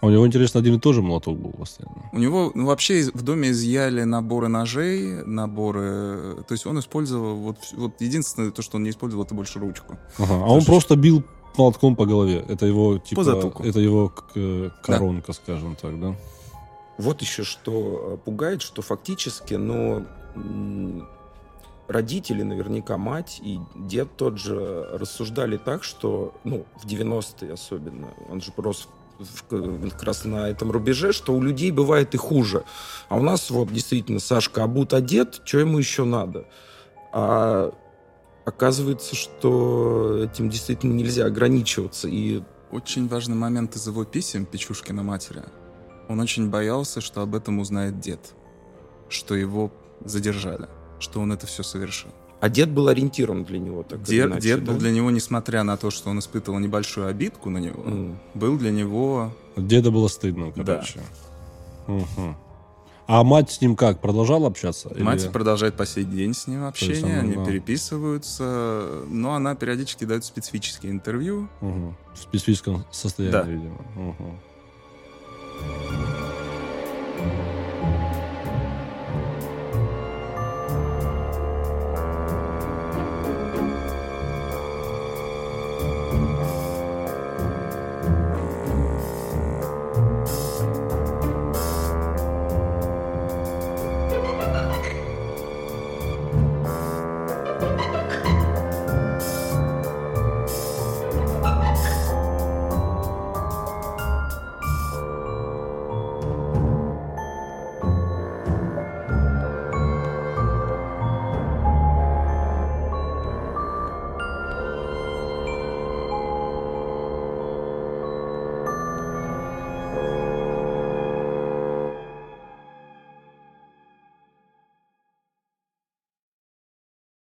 А у него, интересно, один и тот же молоток был постоянно. У него ну, вообще в доме изъяли наборы ножей, наборы... То есть он использовал... Вот, вот единственное, то, что он не использовал, это больше ручку. Ага. А он просто бил молотком по голове. Это его, типа, это его э, коронка, скажем так, да? Вот еще что э, пугает, что фактически, ну, м, родители, наверняка мать и дед тот же рассуждали так, что, ну, в 90-е особенно, он же в- как раз на этом рубеже, что у людей бывает и хуже. А у нас вот действительно Сашка обут одет, что ему еще надо? А оказывается, что этим действительно нельзя ограничиваться. И Очень важный момент из его писем Печушкина матери. Он очень боялся, что об этом узнает дед. Что его задержали. Что он это все совершил. а дед был ориентиром для него. Так Дед, иначе, дед был да? для него, несмотря на то, что он испытывал небольшую обидку на него, М. был для него... Деда было стыдно, короче. Мгм. А мать с ним как, продолжала общаться? Или- Мать продолжает по сей день с ним общение, она, они да. переписываются, но она периодически дает специфические интервью. Мгм. В специфическом состоянии, Да. видимо. Мгм.